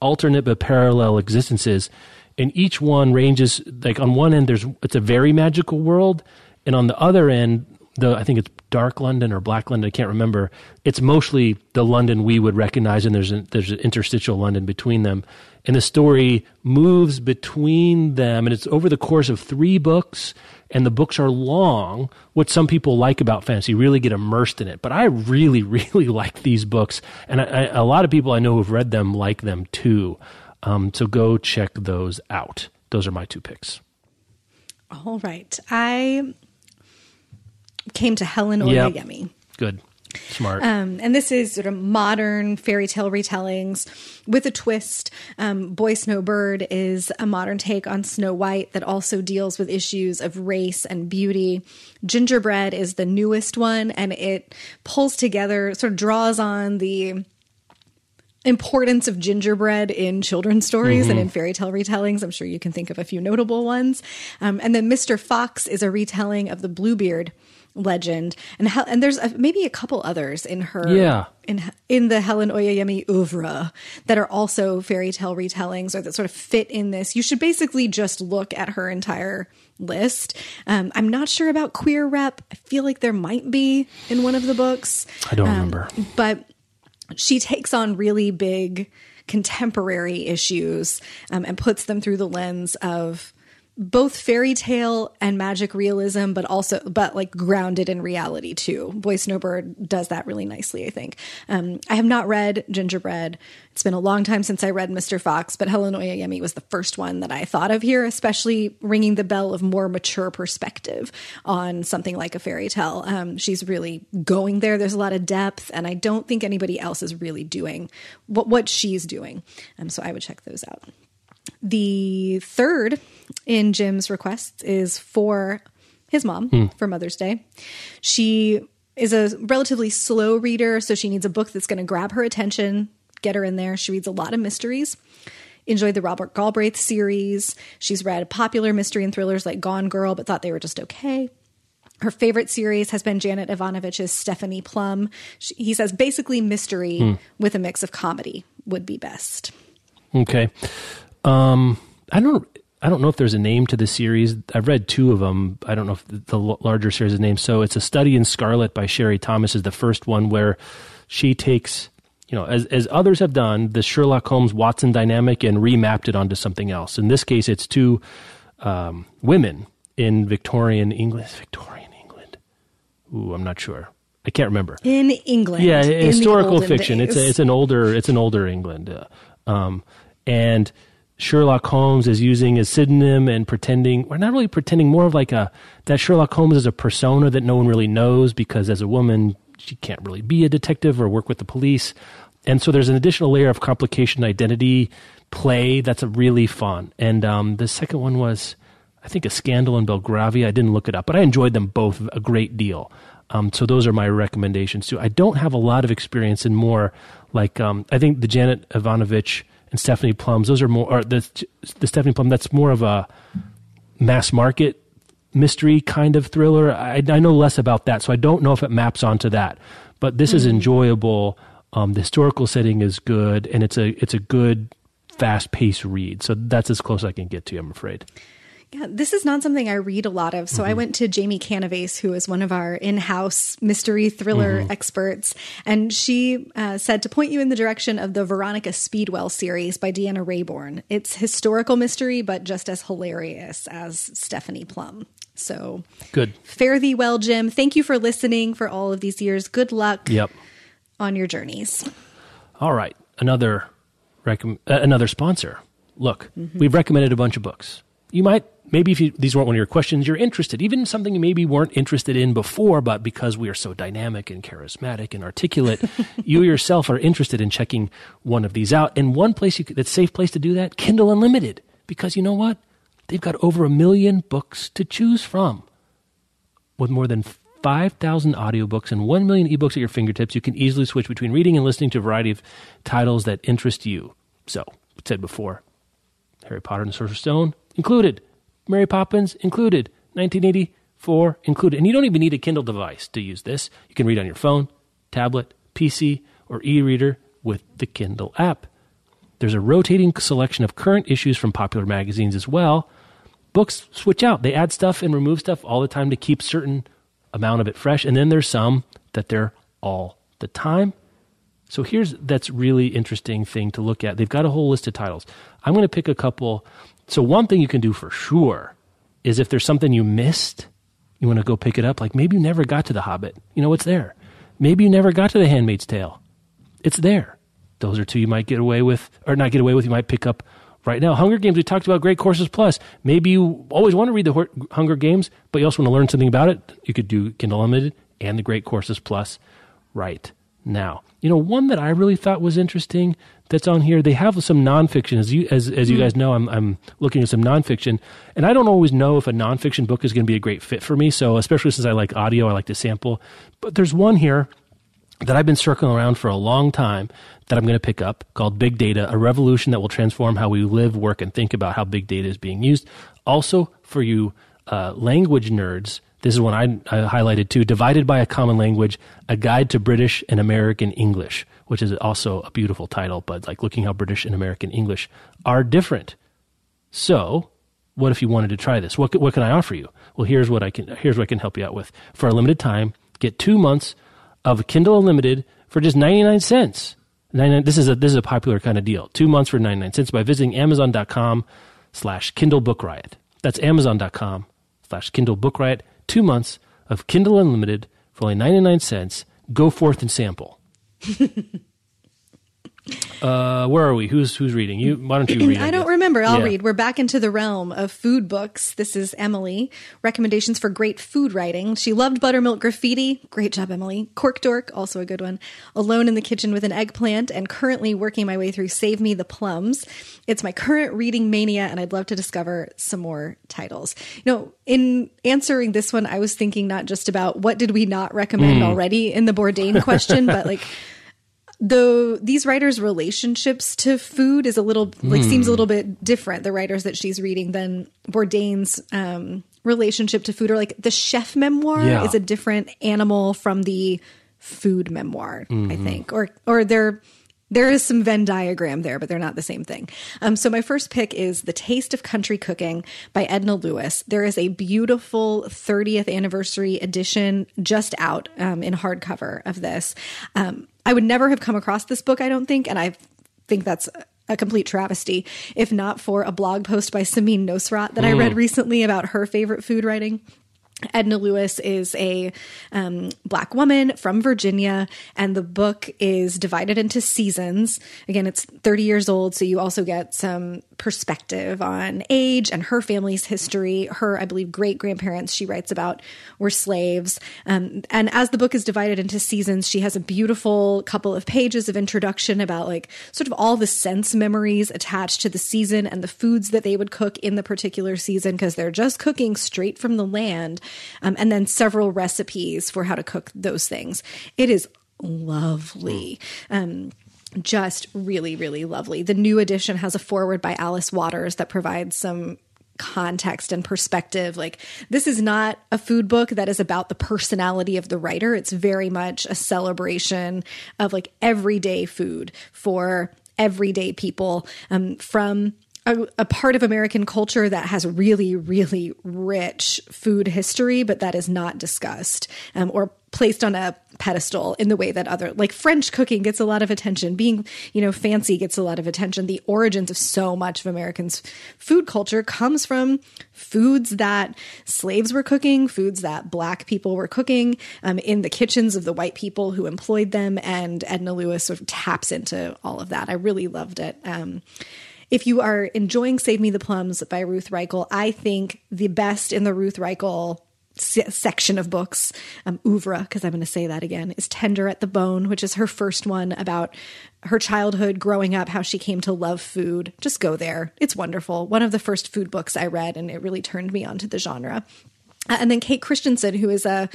alternate but parallel existences, and each one ranges like on one end there's it's a very magical world, and on the other end the I think it's Dark London or Black London I can't remember. It's mostly the London we would recognize, and there's an, there's an interstitial London between them, and the story moves between them, and it's over the course of three books. And the books are long, what some people like about fantasy, really get immersed in it. But I really, really like these books, and I, I, a lot of people I know who've read them like them too. Um, so go check those out. Those are my two picks. All right. I came to Helen Oyeyemi. Yep. Good. Smart. Um, and this is sort of modern fairy tale retellings with a twist. Um, Boy Snowbird is a modern take on Snow White that also deals with issues of race and beauty. Gingerbread is the newest one, and it pulls together, sort of draws on the importance of gingerbread in children's stories and in fairy tale retellings. I'm sure you can think of a few notable ones. Um, and then Mr. Fox is a retelling of the Bluebeard legend, and Hel- and there's a, maybe a couple others in her Yeah. in in the Helen Oyeyemi oeuvre that are also fairy tale retellings or that sort of fit in this. You should basically just look at her entire list. Um, I'm not sure about queer rep. I feel like there might be in one of the books. I don't Um, remember. but she takes on really big contemporary issues um, and puts them through the lens of both fairy tale and magic realism, but also, but like grounded in reality too. Boy Snowbird does that really nicely, I think. Um, I have not read Gingerbread. It's been a long time since I read Mr. Fox, but Helen Oyeyemi was the first one that I thought of here, especially ringing the bell of more mature perspective on something like a fairy tale. Um, she's really going there. There's a lot of depth, and I don't think anybody else is really doing what what she's doing. Um, so I would check those out. The third in Jim's requests is for his mom hmm. for Mother's Day. She is a relatively slow reader, so she needs a book that's going to grab her attention, get her in there. She reads a lot of mysteries. Enjoyed the Robert Galbraith series. She's read popular mystery and thrillers like Gone Girl, but thought they were just okay. Her favorite series has been Janet Evanovich's Stephanie Plum. She, he says basically mystery hmm. with a mix of comedy would be best. Okay. Um, I don't. I don't know if there's a name to the series. I've read two of them. I don't know if the, the larger series is named. So it's a study in Scarlet by Sherry Thomas is the first one where she takes, you know, as as others have done, the Sherlock Holmes Watson dynamic and remapped it onto something else. In this case, it's two um, women in Victorian England. Victorian England. Ooh, I'm not sure. I can't remember. In England. Yeah, historical fiction. It's a, it's an older it's an older England, uh, um, and Sherlock Holmes is using a pseudonym and pretending, or not really pretending, more of like a that Sherlock Holmes is a persona that no one really knows because as a woman she can't really be a detective or work with the police, and so there's an additional layer of complication identity play that's really fun. And um, the second one was. I think a scandal in Belgravia. I didn't look it up, but I enjoyed them both a great deal. Um, so those are my recommendations too. I don't have a lot of experience in more like um, I think the Janet Evanovich and Stephanie Plums. Those are more or the the Stephanie Plum. That's more of a mass market mystery kind of thriller. I, I know less about that, so I don't know if it maps onto that. But this is enjoyable. Um, the historical setting is good, and it's a it's a good fast paced read. So that's as close as I can get to. you, I'm afraid. Yeah, this is not something I read a lot of. So I went to Jamie Canaves, who is one of our in-house mystery thriller experts, and she uh, said to point you in the direction of the Veronica Speedwell series by Deanna Raybourn. It's historical mystery, but just as hilarious as Stephanie Plum. So Good. fare thee well, Jim. Thank you for listening for all of these years. Good luck Yep. on your journeys. All right, another recomm- uh, another sponsor. Look, we've recommended a bunch of books. You might maybe if you, these weren't one of your questions, you're interested, even something you maybe weren't interested in before, but because we are so dynamic and charismatic and articulate, you yourself are interested in checking one of these out. And one place you, could- that's a safe place to do that, Kindle Unlimited, because you know what? They've got over a million books to choose from with more than 5,000 audiobooks and 1 million ebooks at your fingertips, you can easily switch between reading and listening to a variety of titles that interest you. So, said before, Harry Potter and the Sorcerer's Stone included, Mary Poppins included, 1984 included. And you don't even need a Kindle device to use this. You can read on your phone, tablet, PC, or e reader with the Kindle app. There's a rotating selection of current issues from popular magazines as well. Books switch out. They add stuff and remove stuff all the time to keep certain amount of it fresh. And then there's some that they're all the time. So here's that's really interesting thing to look at. They've got a whole list of titles. I'm going to pick a couple. So, one thing you can do for sure is if there's something you missed, you want to go pick it up. Like maybe you never got to The Hobbit. You know, it's there. Maybe you never got to The Handmaid's Tale. It's there. Those are two you might get away with, or not get away with, you might pick up right now. Hunger Games, we talked about Great Courses Plus. Maybe you always want to read the Hunger Games, but you also want to learn something about it. You could do Kindle Unlimited and the Great Courses Plus right now. You know, one that I really thought was interesting that's on here. They have some nonfiction, as you as as you hmm. guys know. I'm I'm looking at some nonfiction, and I don't always know if a nonfiction book is going to be a great fit for me. So, especially since I like audio, I like to sample. But there's one here that I've been circling around for a long time that I'm going to pick up called Big Data, a revolution that will transform how we live, work, and think about how big data is being used. Also, for you uh, language nerds, this is one I, I, highlighted too Divided by a Common Language, a guide to British and American English, which is also a beautiful title, but like looking how British and American English are different. So, what if you wanted to try this? What, what can I offer you? Well, here's what I can, here's what I can help you out with. For a limited time, get two months of Kindle Unlimited for just 99 cents. 99, this is a, this is a popular kind of deal. Two months for 99 cents by visiting amazon.com slash Kindle Book Riot. That's amazon.com slash Kindle Book Riot two months of Kindle Unlimited for only 99 cents. Go forth and sample. Uh, where are we? Who's who's reading? You why don't you read? I, I don't remember. I'll yeah. read. We're back into the realm of food books. This is Emily. Recommendations for great food writing. She loved buttermilk graffiti. Great job, Emily. Cork Dork, also a good one. Alone in the kitchen with an eggplant, and currently working my way through Save Me the Plums. It's my current reading mania, and I'd love to discover some more titles. You know, in answering this one, I was thinking not just about what did we not recommend mm. already in the Bourdain question, but like though these writers' relationships to food is a little like mm. seems a little bit different. The writers that she's reading than Bourdain's um, relationship to food, or like the chef memoir yeah. is a different animal from the food memoir. Mm-hmm. I think, or or they're there is some Venn diagram there, but they're not the same thing. Um, so my first pick is The Taste of Country Cooking by Edna Lewis. There is a beautiful 30th anniversary edition just out um, in hardcover of this. Um, I would never have come across this book, I don't think, and I think that's a complete travesty if not for a blog post by Samin Nosrat that mm. I read recently about her favorite food writing. Edna Lewis is a um, black woman from Virginia, and the book is divided into seasons. Again, it's 30 years old, so you also get some perspective on age and her family's history. Her, I believe, great grandparents she writes about were slaves. Um, and as the book is divided into seasons, she has a beautiful couple of pages of introduction about like sort of all the sense memories attached to the season and the foods that they would cook in the particular season because they're just cooking straight from the land um, and then several recipes for how to cook those things. It is lovely. Um, just really, really lovely. The new edition has a foreword by Alice Waters that provides some context and perspective. Like, this is not a food book that is about the personality of the writer. It's very much a celebration of like everyday food for everyday people um, from a, a, part of American culture that has really, really rich food history, but that is not discussed um, or placed on a pedestal in the way that other, like French cooking gets a lot of attention. Being, you know, fancy gets a lot of attention. The origins of so much of Americans' food culture comes from foods that slaves were cooking, foods that black people were cooking um, in the kitchens of the white people who employed them. And Edna Lewis sort of taps into all of that. I really loved it. Um, if you are enjoying Save Me the Plums by Ruth Reichl, I think the best in the Ruth Reichl section of books, um, oeuvre, because I'm going to say that again, is Tender at the Bone, which is her first one about her childhood, growing up, how she came to love food. Just go there. It's wonderful. One of the first food books I read, and it really turned me onto the genre. Uh, and then Kate Christensen, who is a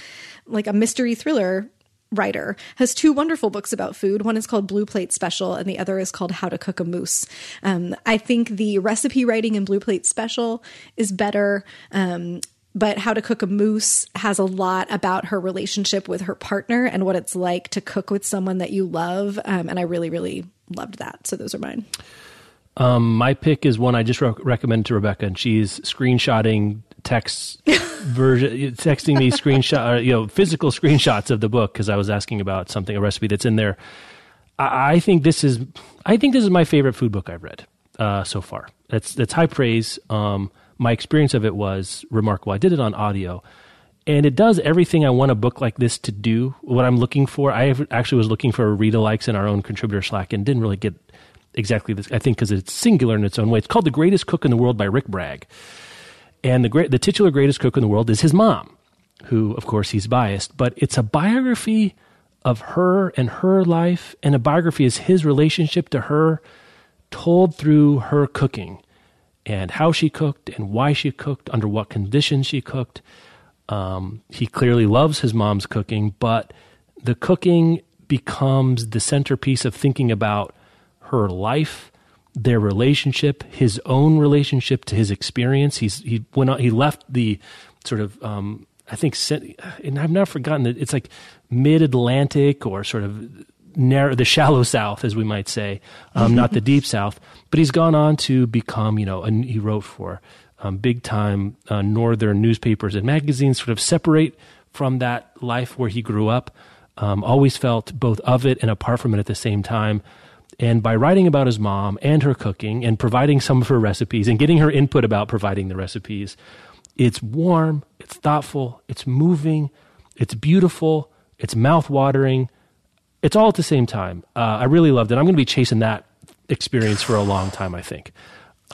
like a mystery thriller writer has two wonderful books about food. One is called Blue Plate Special, and the other is called How to Cook a Moose. Um, I think the recipe writing in Blue Plate Special is better. Um, but How to Cook a Moose has a lot about her relationship with her partner and what it's like to cook with someone that you love. Um, and I really, really loved that. So those are mine. Um, my pick is one I just re- recommended to Rebecca, and she's screenshotting text version, texting me screenshot, you know, physical screenshots of the book because I was asking about something, a recipe that's in there. I, I, think this is, I think this is my favorite food book I've read. uh, so far. That's that's high praise. Um, my experience of it was remarkable. I did it on audio, and it does everything I want a book like this to do. What I'm looking for, I actually was looking for read alikes in our own contributor Slack, and didn't really get exactly this. I think because it's singular in its own way. It's called "The Greatest Cook in the World" by Rick Bragg, and the great, the titular greatest cook in the world is his mom, who, of course, he's biased, but it's a biography of her and her life, and a biography is his relationship to her, told through her cooking and how she cooked and why she cooked, under what conditions she cooked. Um, he clearly loves his mom's cooking, but the cooking becomes the centerpiece of thinking about her life, their relationship, his own relationship to his experience. He's he went on, he left the sort of um, I think and I've never forgotten that it's like mid Atlantic or sort of narrow the shallow South, as we might say, um, not the deep South. But he's gone on to become, you know, and he wrote for um, big time uh, northern newspapers and magazines, sort of separate from that life where he grew up. Um, always felt both of it and apart from it at the same time. And by writing about his mom and her cooking and providing some of her recipes and getting her input about providing the recipes, it's warm, it's thoughtful, it's moving, it's beautiful, it's mouth-watering. It's all at the same time. Uh, I really loved it. I'm going to be chasing that experience for a long time. I think.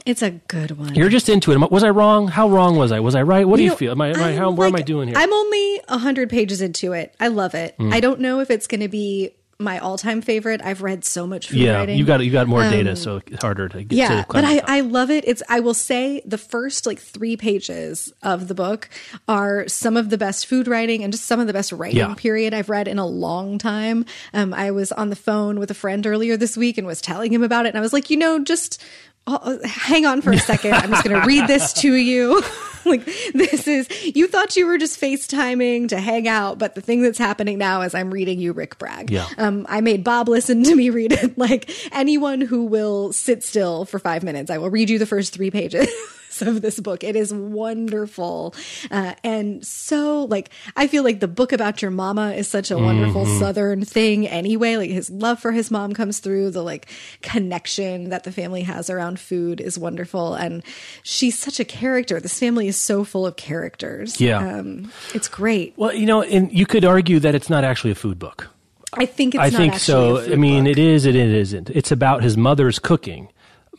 It's a good one. You're just into it. Was I wrong? How wrong was I? Was I right? What you do know, you feel? Am I, am I how, like, where am I doing here? I'm only 100 pages into it. I love it. Mm. I don't know if it's going to be my all-time favorite. I've read so much food yeah, writing. you got you got more um, data, so it's harder to get. Yeah, to but I, I love it. It's I will say the first like three pages of the book are some of the best food writing and just some of the best writing yeah. period I've read in a long time. Um, I was on the phone with a friend earlier this week and was telling him about it, and I was like, you know, just oh, hang on for a second. I'm just going to read this to you. like this is you thought you were just FaceTiming to hang out, but the thing that's happening now is I'm reading you Rick Bragg. Yeah. Um, I made Bob listen to me read it. Like anyone who will sit still for five minutes, I will read you the first three pages. of this book. It is wonderful. Uh, and so, like, I feel like the book about your mama is such a wonderful mm-hmm. Southern thing anyway. Like, his love for his mom comes through. The, like, connection that the family has around food is wonderful. And she's such a character. This family is so full of characters. Yeah. Um, it's great. Well, you know, and you could argue that it's not actually a food book. I think I think so. I mean, book. it is. It, it isn't. It's about his mother's cooking,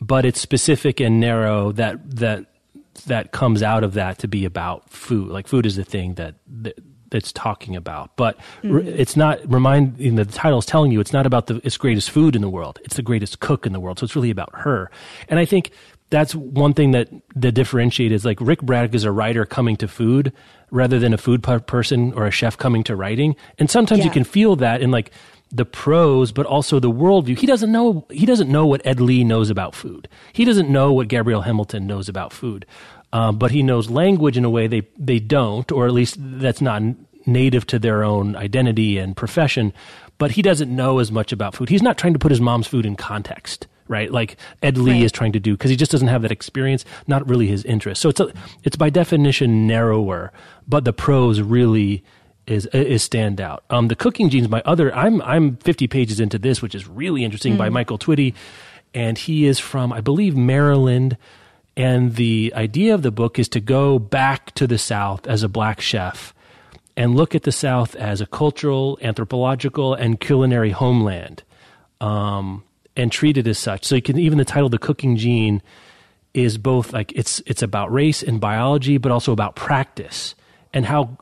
but it's specific and narrow that that that comes out of that to be about food. Like food is the thing that, that that's talking about, but mm-hmm. it's not remind. You know, the title is telling you it's not about the its greatest food in the world. It's the greatest cook in the world. So it's really about her. And I think that's one thing that the differentiates is like Rick Bragg is a writer coming to food rather than a food person or a chef coming to writing. And sometimes yeah. you can feel that in like the prose, but also the worldview. He doesn't know. He doesn't know what Ed Lee knows about food. He doesn't know what Gabrielle Hamilton knows about food. Um, but he knows language in a way they they don't, or at least that's not native to their own identity and profession. But he doesn't know as much about food. He's not trying to put his mom's food in context right? Like Ed Lee right. is trying to do because he just doesn't have that experience, not really his interest. So it's a, it's by definition narrower, but the prose really is is stand out. Um, the cooking genes, my other, I'm I'm 50 pages into this, which is really interesting mm. by Michael Twitty, and he is from I believe Maryland. And the idea of the book is to go back to the South as a black chef and look at the South as a cultural, anthropological, and culinary homeland. Um, and treat it as such. So you can even the title, "The Cooking Gene," is both like it's it's about race and biology, but also about practice and how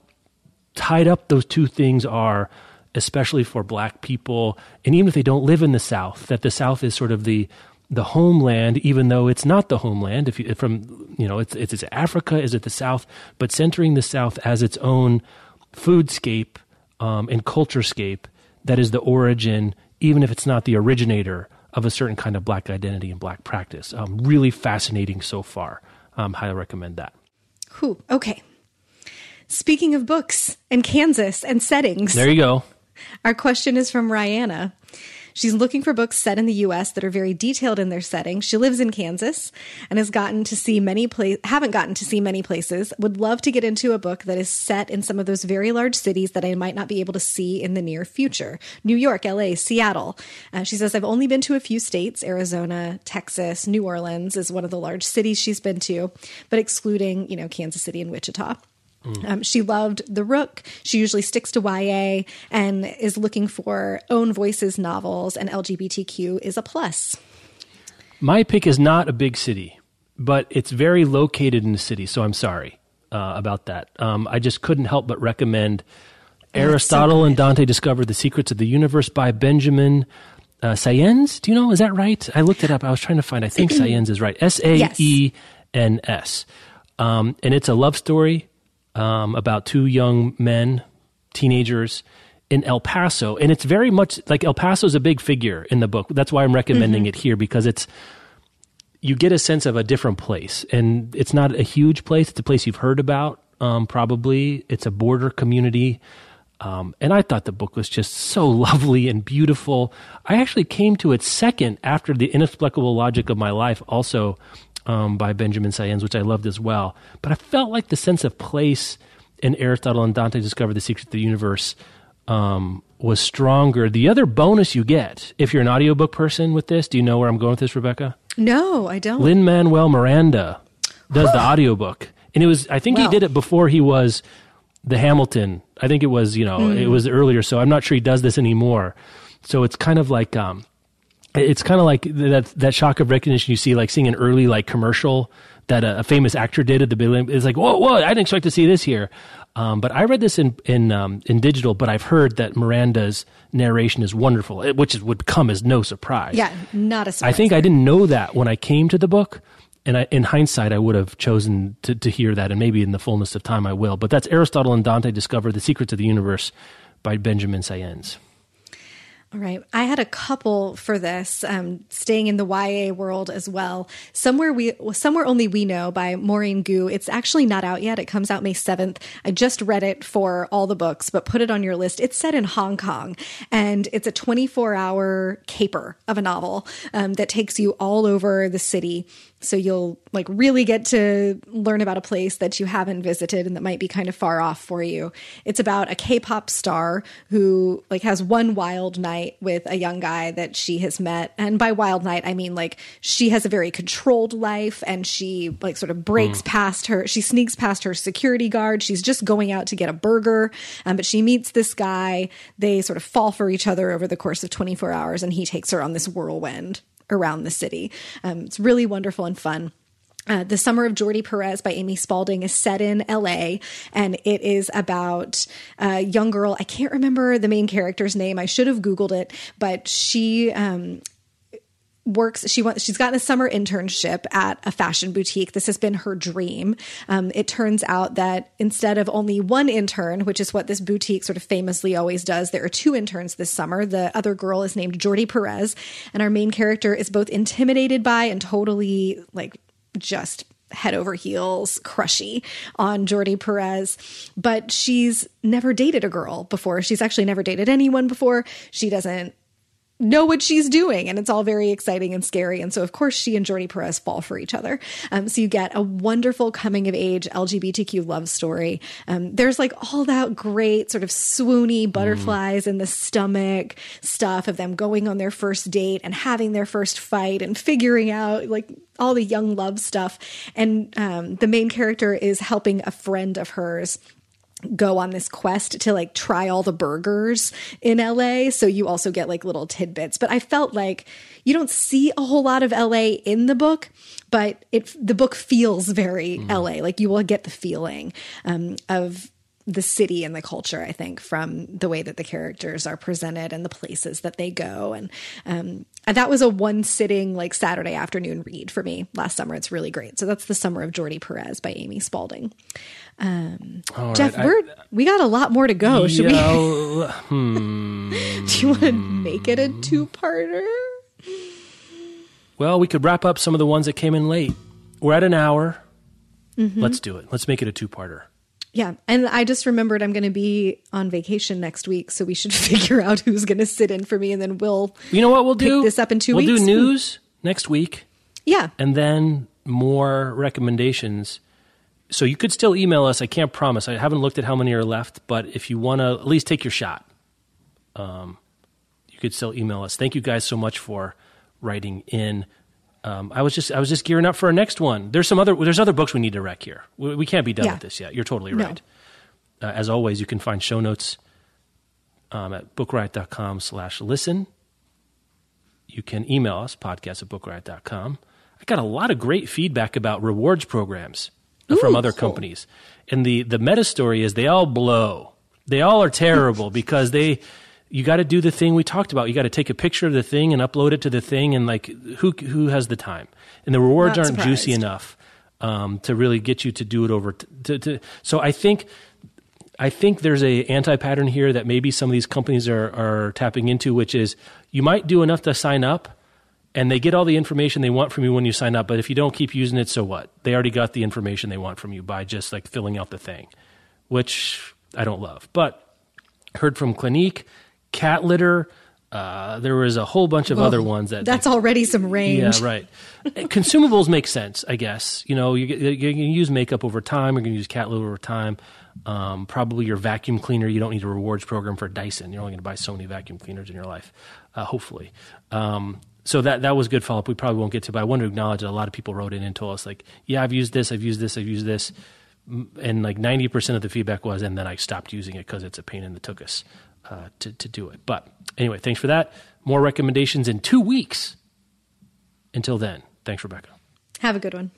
tied up those two things are, especially for Black people, and even if they don't live in the South, that the South is sort of the the homeland, even though it's not the homeland. If you, from you know, it's it's Africa, is it the South? But centering the South as its own foodscape um, and culturescape that is the origin, even if it's not the originator of a certain kind of black identity and black practice. Um, really fascinating so far. Um, highly recommend that. Whew. Okay. Speaking of books and Kansas and settings. There you go. Our question is from Rihanna. She's looking for books set in the US that are very detailed in their setting. She lives in Kansas and has gotten to see many places, haven't gotten to see many places. Would love to get into a book that is set in some of those very large cities that I might not be able to see in the near future. New York, LA, Seattle. Uh, she says, I've only been to a few states, Arizona, Texas, New Orleans is one of the large cities she's been to, but excluding, you know, Kansas City and Wichita. Um, she loved The Rook. She usually sticks to YA and is looking for own voices novels, and LGBTQ is a plus. My pick is not a big city, but it's very located in the city, so I'm sorry uh, about that. Um, I just couldn't help but recommend Aristotle and Dante Discover the Secrets of the Universe by Benjamin uh, Sayens. Do you know? Is that right? I looked it up. I was trying to find. I think Sayens is right. S A E N S. Um, and it's a love story um, about two young men, teenagers in El Paso, and it's very much like El Paso is a big figure in the book. That's why I'm recommending it here because it's you get a sense of a different place, and it's not a huge place. It's a place you've heard about, um, probably. It's a border community. Um, and I thought the book was just so lovely and beautiful. I actually came to it second after The Inexplicable Logic of My Life, also um, by Benjamin Sayens, which I loved as well. But I felt like the sense of place in Aristotle and Dante Discover the Secrets of the Universe um, was stronger. The other bonus you get, if you're an audiobook person with this, do you know where I'm going with this, Rebecca? No, I don't. Lin Manuel Miranda does the audiobook. And it was, I think he did it before he was the Hamilton. I think it was, you know, it was earlier. So I'm not sure he does this anymore. So it's kind of like, um, it's kind of like that that shock of recognition you see like seeing an early like commercial that a, a famous actor did at the billion it's like whoa whoa I didn't expect to see this here. Um, but I read this in in um, in digital but I've heard that Miranda's narration is wonderful which is, would come as no surprise. Yeah, not a surprise. I think I didn't know that when I came to the book and I, in hindsight I would have chosen to, to hear that and maybe in the fullness of time I will but that's Aristotle and Dante discover the secrets of the universe by Benjamin Sayens Right. I had a couple for this, um, staying in the YA world as well. Somewhere we, somewhere only we know by Maureen Goo. It's actually not out yet. It comes out May 7th. I just read it for all the books, but put it on your list. It's set in Hong Kong and it's a 24 hour caper of a novel, um, that takes you all over the city. So you'll like really get to learn about a place that you haven't visited and that might be kind of far off for you. It's about a K-pop star who like has one wild night with a young guy that she has met. And by wild night, I mean like she has a very controlled life and she like sort of breaks past her. She sneaks past her security guard. She's just going out to get a burger. Um, but she meets this guy. They sort of fall for each other over the course of 24 hours and he takes her on this whirlwind around the city. Um, it's really wonderful and fun. Uh, the Summer of Jordi Perez by Amy Spalding is set in LA, and it is about a young girl. I can't remember the main character's name. I should have Googled it, but she um, works she wants she's gotten a summer internship at a fashion boutique this has been her dream um, it turns out that instead of only one intern which is what this boutique sort of famously always does there are two interns this summer the other girl is named jordi perez and our main character is both intimidated by and totally like just head over heels crushy on Jordi Perez, but she's never dated a girl before. She's actually never dated anyone before. She doesn't know what she's doing and it's all very exciting and scary and so of course she and Jordi Perez fall for each other. Um, so you get a wonderful coming of age LGBTQ love story. Um, there's like all that great sort of swoony butterflies in the stomach stuff of them going on their first date and having their first fight and figuring out like all the young love stuff. And um, the main character is helping a friend of hers go on this quest to like try all the burgers in LA. So you also get like little tidbits. But I felt like you don't see a whole lot of LA in the book, but it the book feels very LA. Like you will get the feeling um, of the city and the culture, I think, from the way that the characters are presented and the places that they go. And um, that was a one sitting, like Saturday afternoon read for me last summer. It's really great. So that's The Summer of Jordi Perez by Amy Spalding. Um, Jeff, I- we're, we got a lot more to go. Should we? Hmm. Do you want to make it a two parter? Well, we could wrap up some of the ones that came in late. We're at an hour. Mm-hmm. Let's do it. Let's make it a two-parter. Yeah. And I just remembered I'm going to be on vacation next week. So we should figure out who's going to sit in for me. And then we'll. You know what we'll do? this up in 2 we'll weeks? do news next week Yeah. and then more recommendations. So you could still email us. I can't promise. I haven't looked at how many are left, but if you want to at least take your shot, um, you could still email us. Thank you guys so much for writing in. Um, I was just I was just gearing up for our next one. There's some other there's other books we need to rec here. We, we can't be done Yeah. with this yet. You're totally No. right. Uh, as always, you can find show notes um, at bookriot.com slash listen. You can email us, podcast at bookriot.com. I got a lot of great feedback about rewards programs uh, from Ooh, other cool. companies. And the, the meta story is they all blow. They all are terrible because they you got to do the thing we talked about. You got to take a picture of the thing and upload it to the thing and like who who has the time? And the rewards Not aren't juicy enough um, to really get you to do it over t- to, to so I think I think there's a anti pattern here that maybe some of these companies are, are tapping into, which is you might do enough to sign up, and they get all the information they want from you when you sign up. But if you don't keep using it, so what? They already got the information they want from you by just like filling out the thing, which I don't love. But heard from Clinique, Cat Litter. Uh, there was a whole bunch of other ones that That's already some range. yeah, right. Consumables make sense, I guess. You know, you, going to use makeup over time. You're going to use cat litter over time. Um, probably your vacuum cleaner. You don't need a rewards program for Dyson. You're only going to buy so many vacuum cleaners in your life, uh, hopefully. Um, so that that was good follow up. We probably won't get to, but I want to acknowledge that a lot of people wrote in and told us like, yeah, I've used this, I've used this, I've used this, and like ninety percent of the feedback was, and then I stopped using it because it's a pain in the tuchus uh, to to do it. But anyway, thanks for that. More recommendations in two weeks. Until then, thanks, Rebecca. Have a good one.